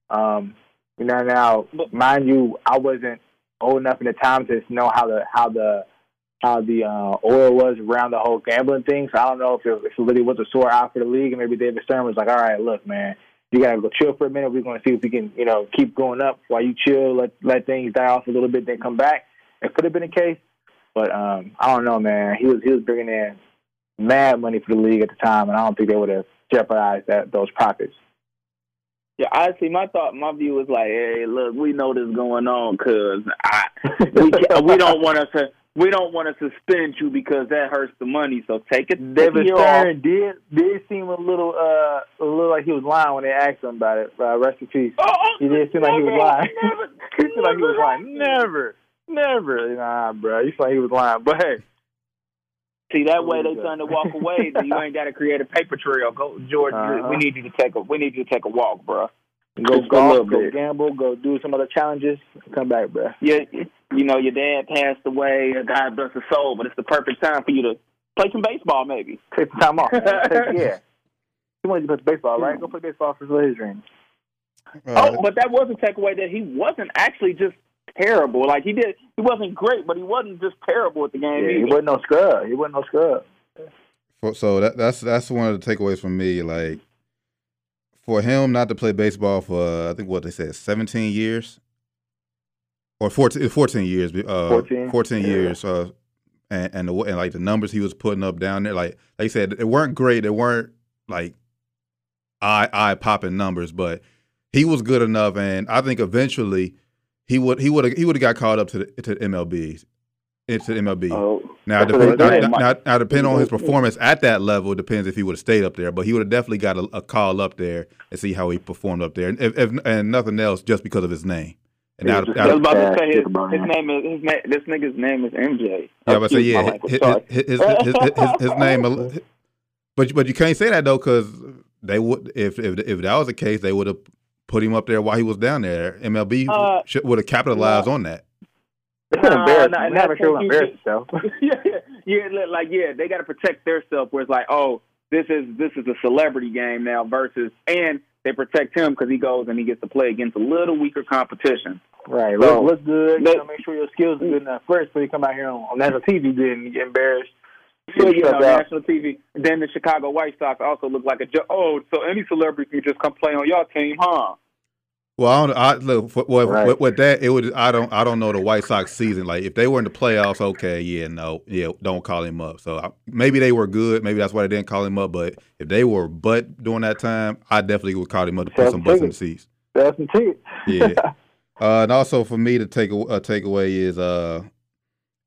Um, you know, now mind you, I wasn't old enough in the time to know how the how the how the uh, oil was around the whole gambling thing. So I don't know if it, if it really was a sore out for the league, and maybe David Stern was like, "All right, look, man, you gotta go chill for a minute. We're gonna see if we can, you know, keep going up while you chill, let let things die off a little bit, then come back." It could have been the case, but um, I don't know, man. He was he was bringing in mad money for the league at the time, and I don't think they would have jeopardized that those profits. Yeah, honestly, my thought, my view is like, hey, look, we know this going on because I we we don't want to we don't want to suspend you because that hurts the money. So take it. David Stern off. did did seem a little uh a little like he was lying when they asked him about it. Uh, rest in peace. Oh, oh, He did seem like he was lying. Never, he seemed like he was lying. Never, never. Nah, bro. You feel like he was lying. But hey, See that way they Yeah. trying to walk away. then you ain't got to create a paper trail. Go, Jordan. Uh-huh. We need you to take a we need you to take a walk, bro. go Just golf, go gamble, go do some other challenges, come back, bro. Yeah, you know your dad passed away. God bless his soul, but it's the perfect time for you to play some baseball, maybe. Take some time off. man. Take, yeah. He wanted to play some baseball, right? Go play baseball for his dream. Uh, Oh, but that was a takeaway that he wasn't actually just terrible. Like he did, he wasn't great, but he wasn't just terrible at the game. Yeah, he wasn't no scrub. He wasn't no scrub. So that, that's that's one of the takeaways from me. Like for him not to play baseball for I think what they said 17 years or 14, 14 years. Uh, 14, 14 yeah. years. Uh, and and, the, and like the numbers he was putting up down there, like like said, it weren't great. It weren't like eye eye popping numbers, but he was good enough, and I think eventually he would he would he would have got called up to the to MLB into eh, MLB. Oh, now, depend, now, now, now, depending on his performance at that level, depends if he would have stayed up there. But he would have definitely got a, a, call up there and see how he performed up there, and, if, if, and nothing else, just because of his name. And now, I was about to say his, his name is his name. This nigga's name is MJ. Yeah, but say yeah, his, his, his, his, his, name. But but you can't say that though, because they would if if if that was the case, they would have put him up there while he was down there. MLB uh, would have capitalized yeah. on that. It's uh, embarrassing. Nah, never sure embarrass yourself. yeah, yeah, like yeah, they got to protect themselves. Where it's like, oh, this is this is a celebrity game now versus, and they protect him because he goes and he gets to play against a little weaker competition. Right, so, look, look good. You know, make sure your skills are good enough first before you come out here on, on national TV. Then you get embarrassed. So yeah, on national TV. Then the Chicago White Sox also look like a jo- oh, so any celebrity can just come play on your team, huh? Well, I, don't, I look with, right. with, with, that. It would. I don't. I don't know the White Sox season. Like if they were in the playoffs, okay, yeah, no, yeah, don't call him up. So I, maybe they were good. Maybe that's why they didn't call him up. But if they were but during that time, I definitely would call him up to put some butts in the seats. That's the Yeah. uh, and also for me to take a, a takeaway is uh,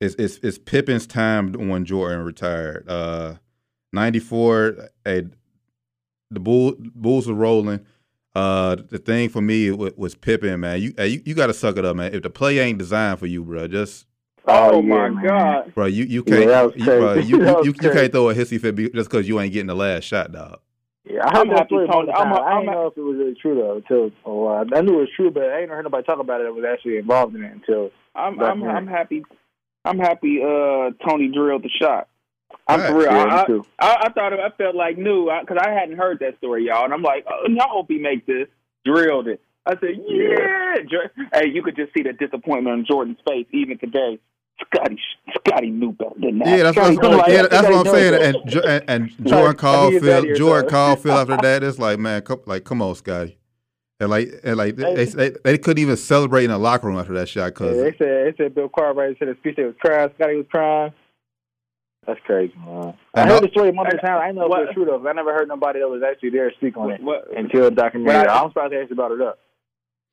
it's, it's it's Pippen's time when Jordan retired. Uh, ninety four. Hey, the Bull, Bulls were rolling uh, the thing for me was, was Pippen, man. You you, you got to suck it up, man. If the play ain't designed for you, bro, just oh, oh my man. god, bro, you you can't yeah, you, bro, you, you, you, you, can't throw a hissy fit just because you ain't getting the last shot, dog. Yeah, I heard that story. I'm, I'm, I didn't know if it was really true though until a while. I knew it was true, but I ain't heard nobody talk about it. That was actually involved in it until. I'm I'm, I'm happy. I'm happy. Uh, Toni drilled the shot. I'm for real. Yeah, I, I, I, thought it, I felt like new because I hadn't heard that story, y'all, and I'm like, oh, I hope he makes this. Drilled it. I said, yeah. Hey, you could just see the disappointment on Jordan's face even today. Scottie, Scottie knew better than that. Yeah, that's what, like, yeah, that's what I'm saying. And, and, and Jordan Caulfield, Jordan Caulfield after that, it's like, man, come, like, come on, Scottie. And like, and like, they, they, they couldn't even celebrate in the locker room after that shot. Cause yeah, they said, they said Bill Cartwright said his speech they was crying. Scottie was crying. That's crazy, man. I heard the story multiple times. I know if it's true though. I never heard nobody that was actually there speak on it what, until the documentary. I, I'm surprised they actually brought it up.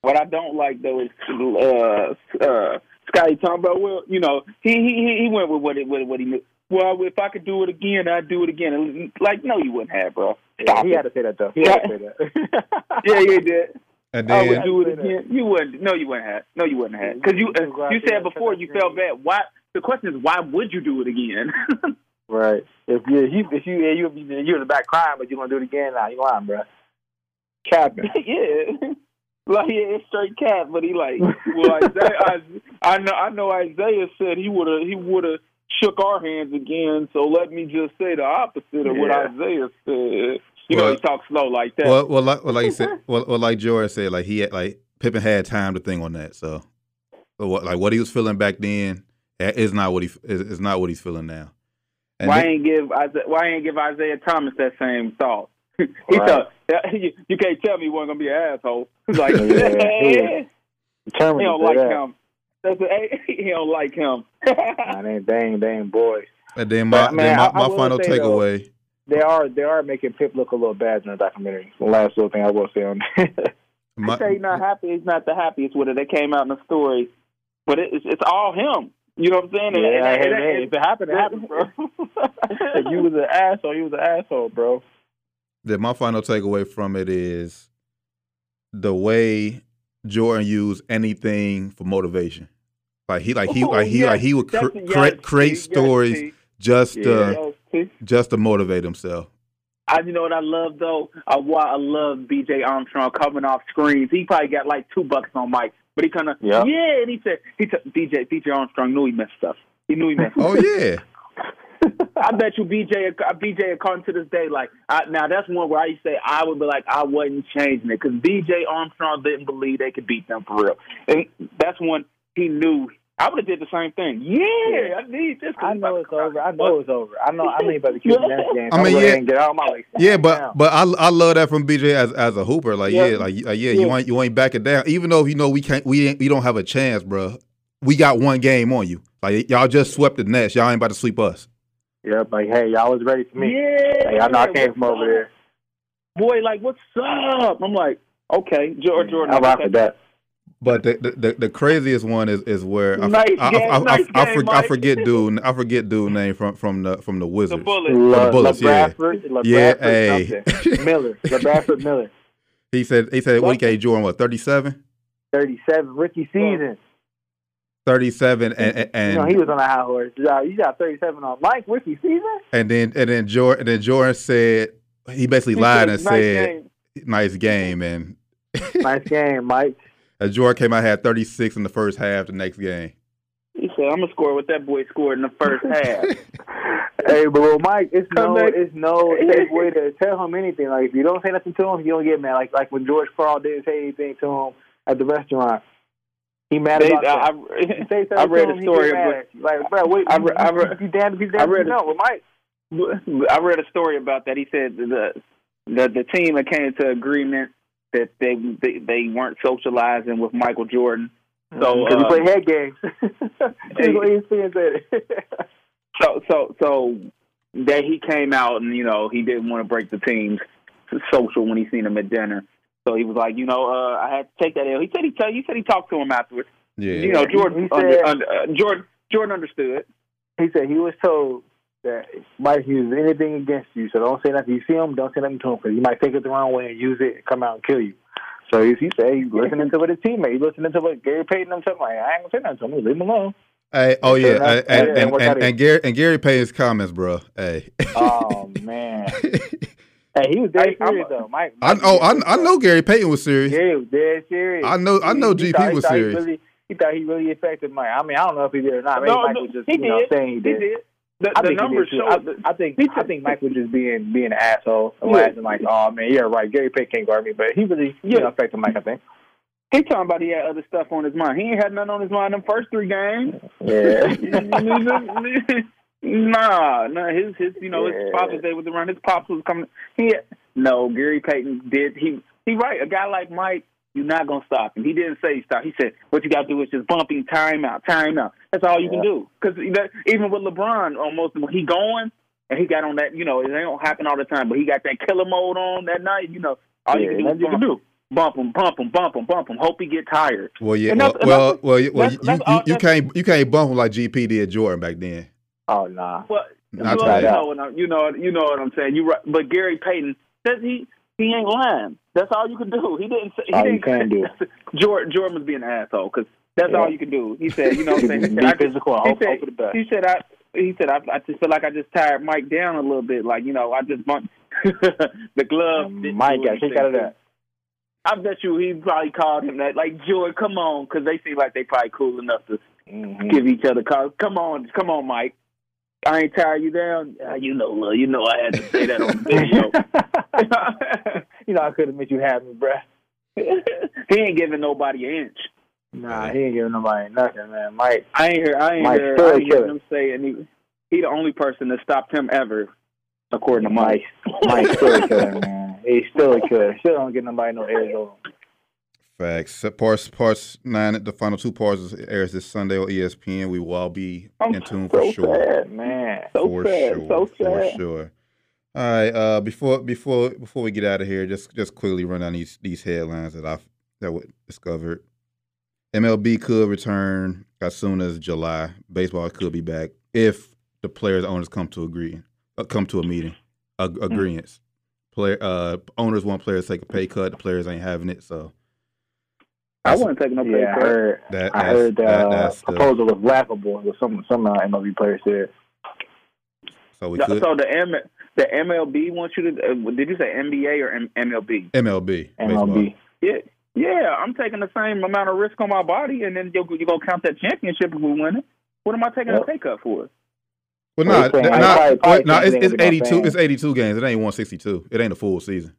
What I don't like though is uh, uh, Scottie talking about. Well, you know, he he he went with what it what, what he knew. Well, if I could do it again, I'd do it again. And, like, no, you wouldn't have, bro. Stop yeah, he it. had to say that though. He had to say that. yeah, he did. And then, I would do it again. You wouldn't. No, you wouldn't have. No, you wouldn't have. Because you uh, you said before you felt bad. Why? The question is, why would you do it again? Right. If you if you if you you you in the back crying, but you're gonna do it again, nah, you lying, bro. Capping. yeah. Like yeah, it's straight cap, but he like well Isiah, I, I know I know Isiah said he would have he would have shook our hands again. So let me just say the opposite of yeah. what Isiah said. You well, know, he talks slow like that. Well, well, like, well, like you said, well, well, like George said, like he had, like Pippen had time to think on that. So, so what, like what he was feeling back then is not what he is, is not what he's feeling now. And why ain't give Isiah, why ain't give Isiah Thomas that same thought? he right. thought you, you, can't tell me he wasn't gonna be an asshole. He's like, yeah, yeah. he don't like that. him. That's a, he don't like him. nah, they ain't, they ain't, they ain't boys. And then my, but, man, then my, my final takeaway. They are they are making Pip look a little bad in the documentary. The last little thing I will say on that. My, say he's not happy. He's not the happiest with it. They came out in the story, but it, it's, it's all him. You know what I'm saying? Yeah, and, and, and, if it happened, it happened, bro. if you was an asshole, you was an asshole, bro. That my final takeaway from it is the way Jordan used anything for motivation. Like he, like he, oh, like he, yes. like he would cr- create create stories just to oh, just to motivate himself. I, you know what I love though? I, why I love B.J. Armstrong coming off screens. He probably got like two bucks on Mike. But he kind of yeah. yeah, and he said he said BJ BJ Armstrong knew he messed up. He knew he messed oh, up. oh yeah. I bet you BJ BJ according to this day like I, now that's one where I used to say I would be like I wasn't changing it because BJ Armstrong didn't believe they could beat them for real, and that's one he knew I would have did the same thing. Yeah, I need this. I know it's over. I know it's over. I know. I mean, about to keep the next game. I mean, yeah, get out my way. Yeah, but but I I love that from BJ as as a hooper. Like yeah, yeah like, like yeah, yeah, you ain't you ain't back it down. Even though you know we can't we ain't, we don't have a chance, bro. We got one game on you. Like y'all just swept the Nets. Y'all ain't about to sweep us. Yeah, like hey, y'all was ready for me. Yeah, hey, I know I came from over there. Boy, like what's up? I'm like, okay, George Jordan. I rock with that. But the, the the craziest one is is where I, nice I, game, I, nice I, game, I, forget dude I forget dude name from from the from the Wizards. The Bullets. Le, the Bullets, Le yeah. Bradford, Le Yeah, Bradford hey. Miller, LaBradford Miller, He said he said what he gave Jordan what 37? thirty-seven rookie season. 37 and and, you know he was on a high horse. You got, you got thirty-seven on Mike rookie season. and then and then Jordan and then Jordan said he basically lied and Nice said game. nice game and nice game, Mike. And Jordan came out had 36 in the first half the next game. He said, "I'm gonna score what that boy scored in the first half." Hey, but well, Mike, it's Come no, back. it's no safe way to tell him anything. Like if you don't say nothing to him, you don't get mad. Like like when George Karl didn't say anything to him at the restaurant, he mad They- about I, that. You say I read to a story get mad of at you. Like, bro, wait, I I re- if you damn, if you I damn, read you a- know. Mike, I read a story about that. He said the the the team had came to agreement that they they, they weren't socializing with Michael Jordan. So because uh, he play head games. That's what ESPN said. so so so that he came out and you know he didn't want to break the team's social when he seen him at dinner. So he was like, you know, uh, I had to take that L. He said he tell, he said he talked to him afterwards. Yeah. You know, he- Jordan he under, said- under, uh, Jordan Jordan understood. he said he was told that Mike uses anything against you, so don't say nothing. You see him, don't say nothing to him because he might take it the wrong way and use it and come out and kill you. So he, he said he's listening to what his teammate, he's listening to what Gary Payton and them like, I ain't gonna say nothing to him, leave him alone. Hey, oh So yeah, that's- and, yeah, and, work and, and, Gary and Gary Payton's comments, bro. Hey, Oh man, hey, he was dead Hey, I'm serious a- though. Mike, I Mike oh was I, I know Gary Payton was serious. Gary was dead serious. I know I know He- he GP thought- he was thought he serious. really- He thought he really affected Mike. I mean, I don't know if he did or not. Maybe No, Mike no, was just he you know did. saying he He did. The, I the think numbers show. I, I think I think Mike was just being being an asshole and Yeah. laughing like, oh man, yeah, right. Gary Payton can't guard me, but he really you Yeah. know, affected Mike. I think. He talking about he had other stuff on his mind. He ain't had nothing on his mind them first three games. Yeah. nah, nah. His his you know his Yeah. father's day was around. His pops was coming. He had, no Gary Payton did he he right. A guy like Mike, you're not gonna stop him. He didn't say stop. He said what you got to do is just bump him, time out, time out. That's all you can Yeah. do. Because even with LeBron, uh, almost when he going and he got on that. You know, it ain't gonna happen all the time, but he got that killer mode on that night. You know, all you can do is nothing you can bump him. Bump him, bump him, bump him, bump him. Hope he get tired. Well, yeah. Well, that's- well, that's- well, you- well, that's- you, that's you, you can't you can't bump him like GP did Jordan back then. Oh nah. Well, Not well, bad. you know you know you know what I'm saying. You right, but Gary Payton says he he ain't lying. That's all you can do. He didn't say. He All you didn't can do. Jordan Jordan was being an asshole because that's Yeah. all you can do. He said, you know, what I'm saying. He Be said, I just, physical. he said, hope for the best. he said, I. He said, I, I just feel like I just tired Mike down a little bit. Like, you know, I just bumped the glove. didn't Mike got kicked out of that. I bet you he probably called him that. Like, Jordan, come on, because they seem like they probably cool enough to Mhm. give each other calls. Come on, come on, Mike. I ain't tired you down. Ah, you know, love, you know, I had to say that on video. you know, I could have made you happy, bruh. he ain't giving nobody an inch. Nah, he ain't giving nobody nothing, man. Mike, I ain't hear. I ain't Mike hear. I ain't hear him say, and he, he the only person that stopped him ever, according to Mike. Mike, Mike's still a killer, man. He's still a killer. Still don't get nobody no edge over him. Facts. Parts parts nine. The final two parts airs this Sunday on ESPN. We will all be I'm in tune for so sure. sad. Man. So for sad. sure. So For sure. All right. Uh, before before before we get out of here, just just quickly run down these these headlines that I've that we discovered. MLB could return as soon as July. Baseball could be back if the players owners come to agree, uh, come to a meeting, a, Hmm. agreements. Player uh, owners want players to take a pay cut. The players ain't having it, so I wasn't taking no pay Yeah, I heard. that I heard the that, uh, that's the, proposal was laughable. With some some uh, MLB players said. so we So could the M, the MLB wants you to. Uh, did you say NBA or M- MLB? MLB baseball. MLB. Yeah, yeah. I'm taking the same amount of risk on my body, and then you're, you're gonna count that championship if we win it. What am I taking Yep. a pay cut for? Well, Well, no, he's saying- nah, I probably- probably nah, it's, it's ain't gonna be no 82. It's 82 games. It ain't 162. It ain't a full season.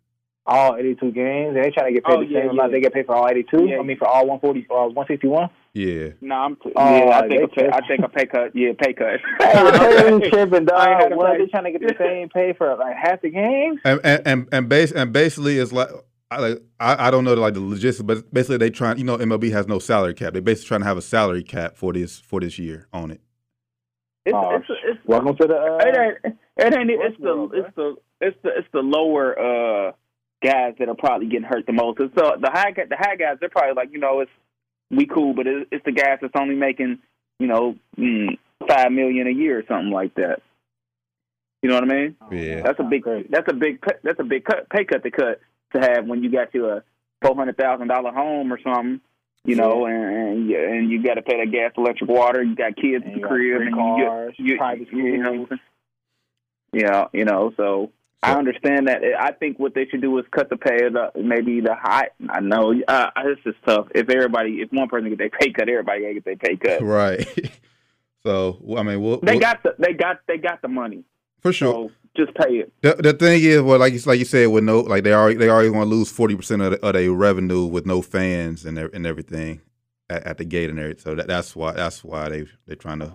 All 82 games. and They trying to get paid Oh, the yeah, same amount yeah. they get paid for all 82. Yeah. I mean, for all 140, uh, 161. Yeah. No, I'm. Oh, yeah, I think a pay, I think a pay cut. Yeah, pay cut. Hey, the pay tripping, I ain't dog. What they trying to get the same pay for like half the games? And and and, and base and basically it's like I like I, I don't know like the logistics, but basically they trying you know MLB has no salary cap. They're basically trying to have a salary cap for this for this year on it. It's, Oh, it's, it's, Welcome to the. Uh, it ain't. It ain't. It's the. world, It's the. It's the. It's the lower uh guys that are probably getting hurt the most. It's the the high the high guys. They're probably like you know it's we cool, but it's, it's the guys that's only making you know mm, five million a year or something like that. You know what I mean? Yeah. That's a big. That's a big. That's a big cut, pay cut to cut to have when you got you a four hundred thousand dollar home or something. You know, and and you, and you got to pay that gas, electric, water. You got kids And in you the got crib, and cars, you, you, private you, you know, yeah, you know. So I understand that. I think what they should do is cut the pay of the maybe the high. I know uh, this is tough. If everybody, if one person get their pay cut, everybody to get their pay cut. Right. so I mean, we'll, They we'll- got the they got they got the money. for sure. So just pay it. The, the thing is, well, like you like you said, with no like they already they already want to lose forty percent of, the- of their revenue with no fans and and everything at, at the gate and everything. So that, that's why that's why they they're trying to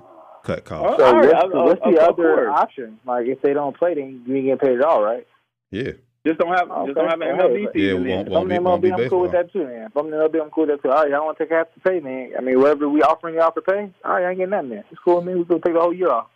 cut costs. So All right, what's, of- the- what's of- the of other course. option? Like if they don't play, then you ain't getting paid at all, right? Yeah, Just don't have just don't have an MLB Okay. Yeah, season. we then. won't- If I'm be- in won't be MLB, I'm cool with that too, man. If I'm in MLB, I'm cool with that too. All right, y'all want to take half the pay, man. I mean, whatever we offering y'all for pay, all right, I ain't getting nothing, man. It's cool, man. We gonna take the whole year off.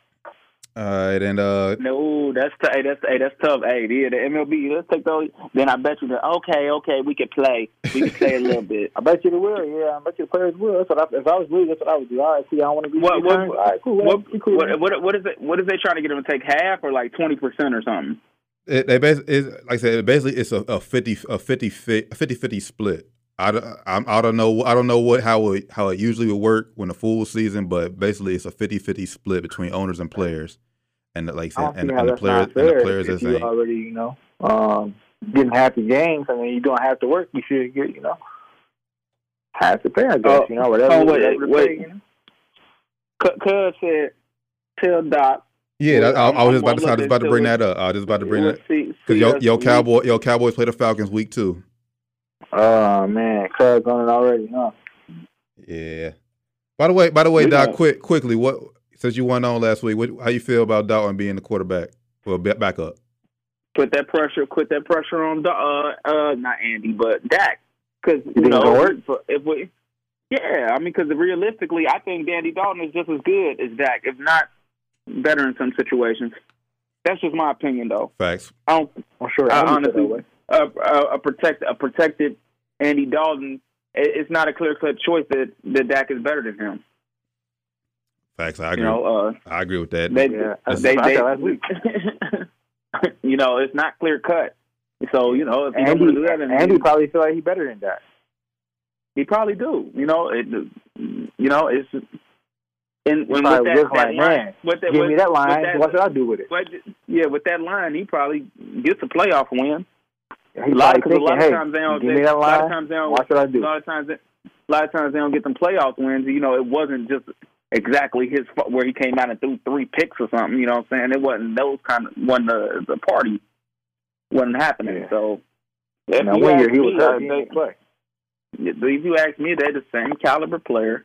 All right, and uh, No, that's t- hey, that's hey, that's tough. Hey, yeah, the MLB. Let's take those. Then I bet you that okay, okay, we could play. We could play a little bit. I bet you they will. Yeah, I bet you the players will. That's what I, if I was league, that's what I would do. All right, see, I don't want to be What- what- All right, cool. What, whatever. Cool. what, what, what is it? What is they trying to get them to take half or like twenty percent or something? it, they basically it's, like I said, basically it's a, a 50 a 50 a 50 50 split. I, don't- I'm, I don't know I don't know what how it how it usually would work when the full season, but basically it's a 50 50 split between owners and players, and like I I said, and, and the players not and the players if is you saying already, you know, um, getting half the games. I mean, you don't have to work. You should get, you know, half the pay. I guess, Oh, you know, whatever. oh, wait, whatever wait. pay, you know. C- Cuz said, tell Doc. yeah. That, I, I was just about to I was just about to bring that up. I was just about to bring Let's that see- because see yo us yo week- cowboy yo Cowboys play the Falcons week two. Oh man, Cubs on it already, huh? Yeah. By the way, by the way, We Doc, got- quick, quickly, what since you went on last week, what, how you feel about Dalton being the quarterback? Well, ba- back up. Put that pressure. Put that pressure on. Da- Uh, uh, not Andy, but Dak. Because you, think know, it'll work? if we, yeah, I mean, because realistically, I think Dandy Dalton is just as good as Dak, if not better in some situations. That's just my opinion, though. Facts. I don't I'm sure. I Andy honestly- that way. A, a, a protect a protected Andy Dalton. It's not a clear cut choice that that Dak is better than him. Facts. I You agree. know, uh, I agree with that. they, Yeah, they, they, last week. you know, it's not clear cut. So you know, if you Andy, do that, then Andy probably feel like he better than that. he probably do. You know, it, you know, it's and when probably with that, look that like, line, man, with that, Give with, me that line. that- what should I do with it? but, yeah, with that line, he probably gets a playoff win. He A lot, cause a lot thinking, of times they don't. they, me a lot of times they don't. What I A do? lot of times, they, a lot of times they don't get them playoff wins. You know, it wasn't just exactly his fault where he came out and threw three picks or something. You know what I'm saying? It wasn't those kind of when the the party wasn't happening. Yeah. So if Now, you one year he me, was hurt. He they- play. if you ask me, they're the same caliber player.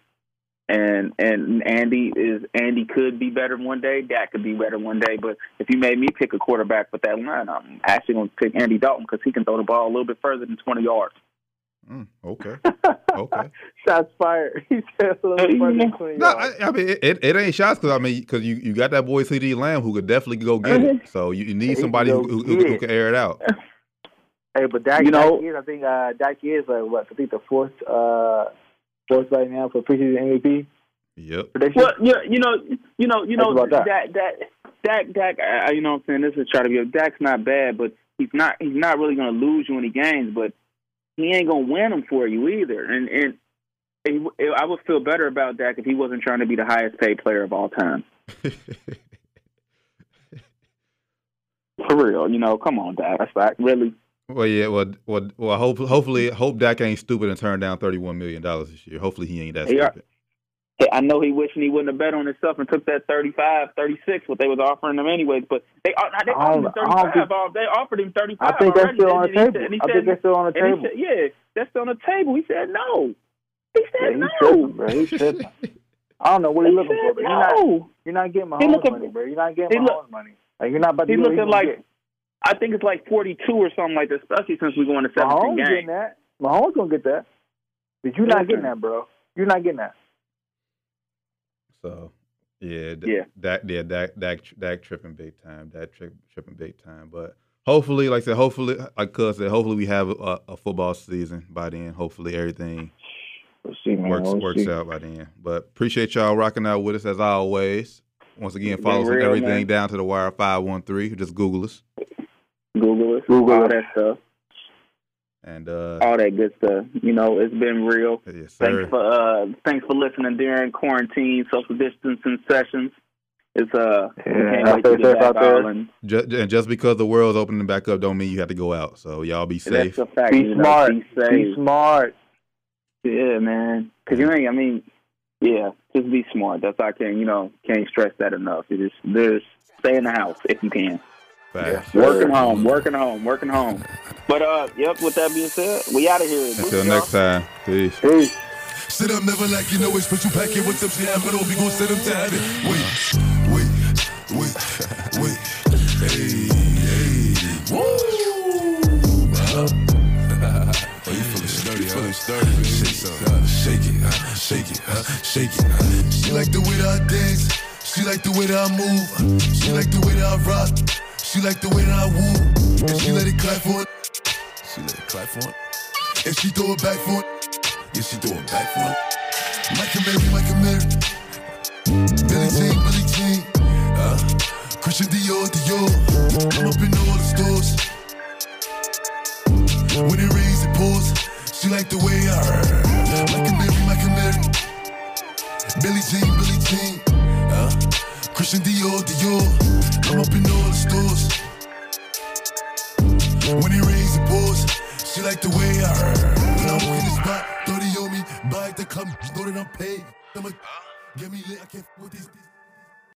And and Andy is Andy could be better one day. Dak could be better one day. But if you made me pick a quarterback with that line, I'm actually going to pick Andy Dalton because he can throw the ball a little bit further than 20 yards. Mm, okay. Okay. Shots fired. He said a little funny between No, y'all. I, I mean it, it, it ain't shots because I mean because you, you got that boy CeeDee Lamb who could definitely go get it. So you, you need somebody who, who, who, who can air it out. Hey, but Dak, You know- Dak is, I think uh, Dak is uh, what I think the fourth uh, fourth right now for preseason MVP Yep. prediction. Well, yeah, you know, you know, you know, Think about that that Dak Dak. uh, You know, what I'm saying this is trying to be. Dak's not bad, but he's not. He's not really going to lose you any games, but he ain't going to win them for you either. And and it, it, I would feel better about Dak if he wasn't trying to be the highest paid player of all time. For real, you know, come on, Dak. That's like really. Well, yeah. Well, well, well. Hope, hopefully, hope Dak ain't stupid and turn down thirty one million dollars this year. Hopefully, he ain't that Yeah. stupid. I know he wishing he wouldn't have bet on himself and took that 35, 36, what they was offering him anyways. But they uh, they offered him 35. Think, they offered him 35 I think already. that's still on the table. Said, I think that's still on the table. Said, yeah, that's still on the table. He said no. He said yeah, no. Tripping, bro. He's tripping. I don't know what he's looking for, but no. you're not you're not getting Mahomes looking, money, bro. You're not getting Mahomes look, money. Like you're not about to. He's looking like. Get. I think it's like 42 or something like that, especially since we're going to 17 Mahomes games. getting that. Mahomes gonna get that, but you're not getting that, bro. You're not getting that. So, yeah, yeah, that yeah, that that that tripping big time, that trip tripping big time. But hopefully, like I said, hopefully, like Cuz said, hopefully we have a, a, football season by then. Hopefully everything we'll see, works we'll works see. out by then. But appreciate y'all rocking out with us as always. Once again, follow us real, everything man. down to the wire five one three. Just Google us. Google us. Google all us. that stuff. And uh, all that good stuff. You know, it's been real. Yes, sir. Thanks for uh, thanks for listening during quarantine, social distancing sessions. It's uh, Yeah, can't wait to get back out there. and just, and just because the world's opening back up, don't mean you have to go out. So y'all be safe. that's a fact. Be you know, smart. Be safe. Be smart. Yeah, man. Because you ain't. I mean, yeah. Just be smart. That's I can't. You know, can't stress that enough. It is. just, just stay in the house if you can. Facts. Working home, working home, working home. But uh, yep. With that being said, we out of here. Until next time, peace. Peace. Sit up, never like you know it's special packet with them jam, but we gon' set them to heaven. Wait, wait, wait, wait. Hey, hey, woo! Oh, you feeling sturdy, you feeling sturdy, man. Shake, some, uh, shake it, uh, shake it, uh, shake it. Uh. She like the way that I dance. She like the way that I move. She like the way that I rock. She like the way that I woo. And she let it clap for it. She let it clap for it. And she throw it back for it. Yeah, she throw it back for it. Michael Mary, Michael Mary. Billie Jean, Billie Jean. Uh, Christian Dior, Dior. I'm up in all the stores. When it rains, it pours. She like the way I. Michael Mary, Michael Mary. Billie Jean, Billie Jean. Christian Dior, Dior. I'm up in all the stores. When it rains, it pours. She like the way I. When I walk in the spot, 30 on me, buy the club, know that I'm paid. I'ma get me lit, I can't with these.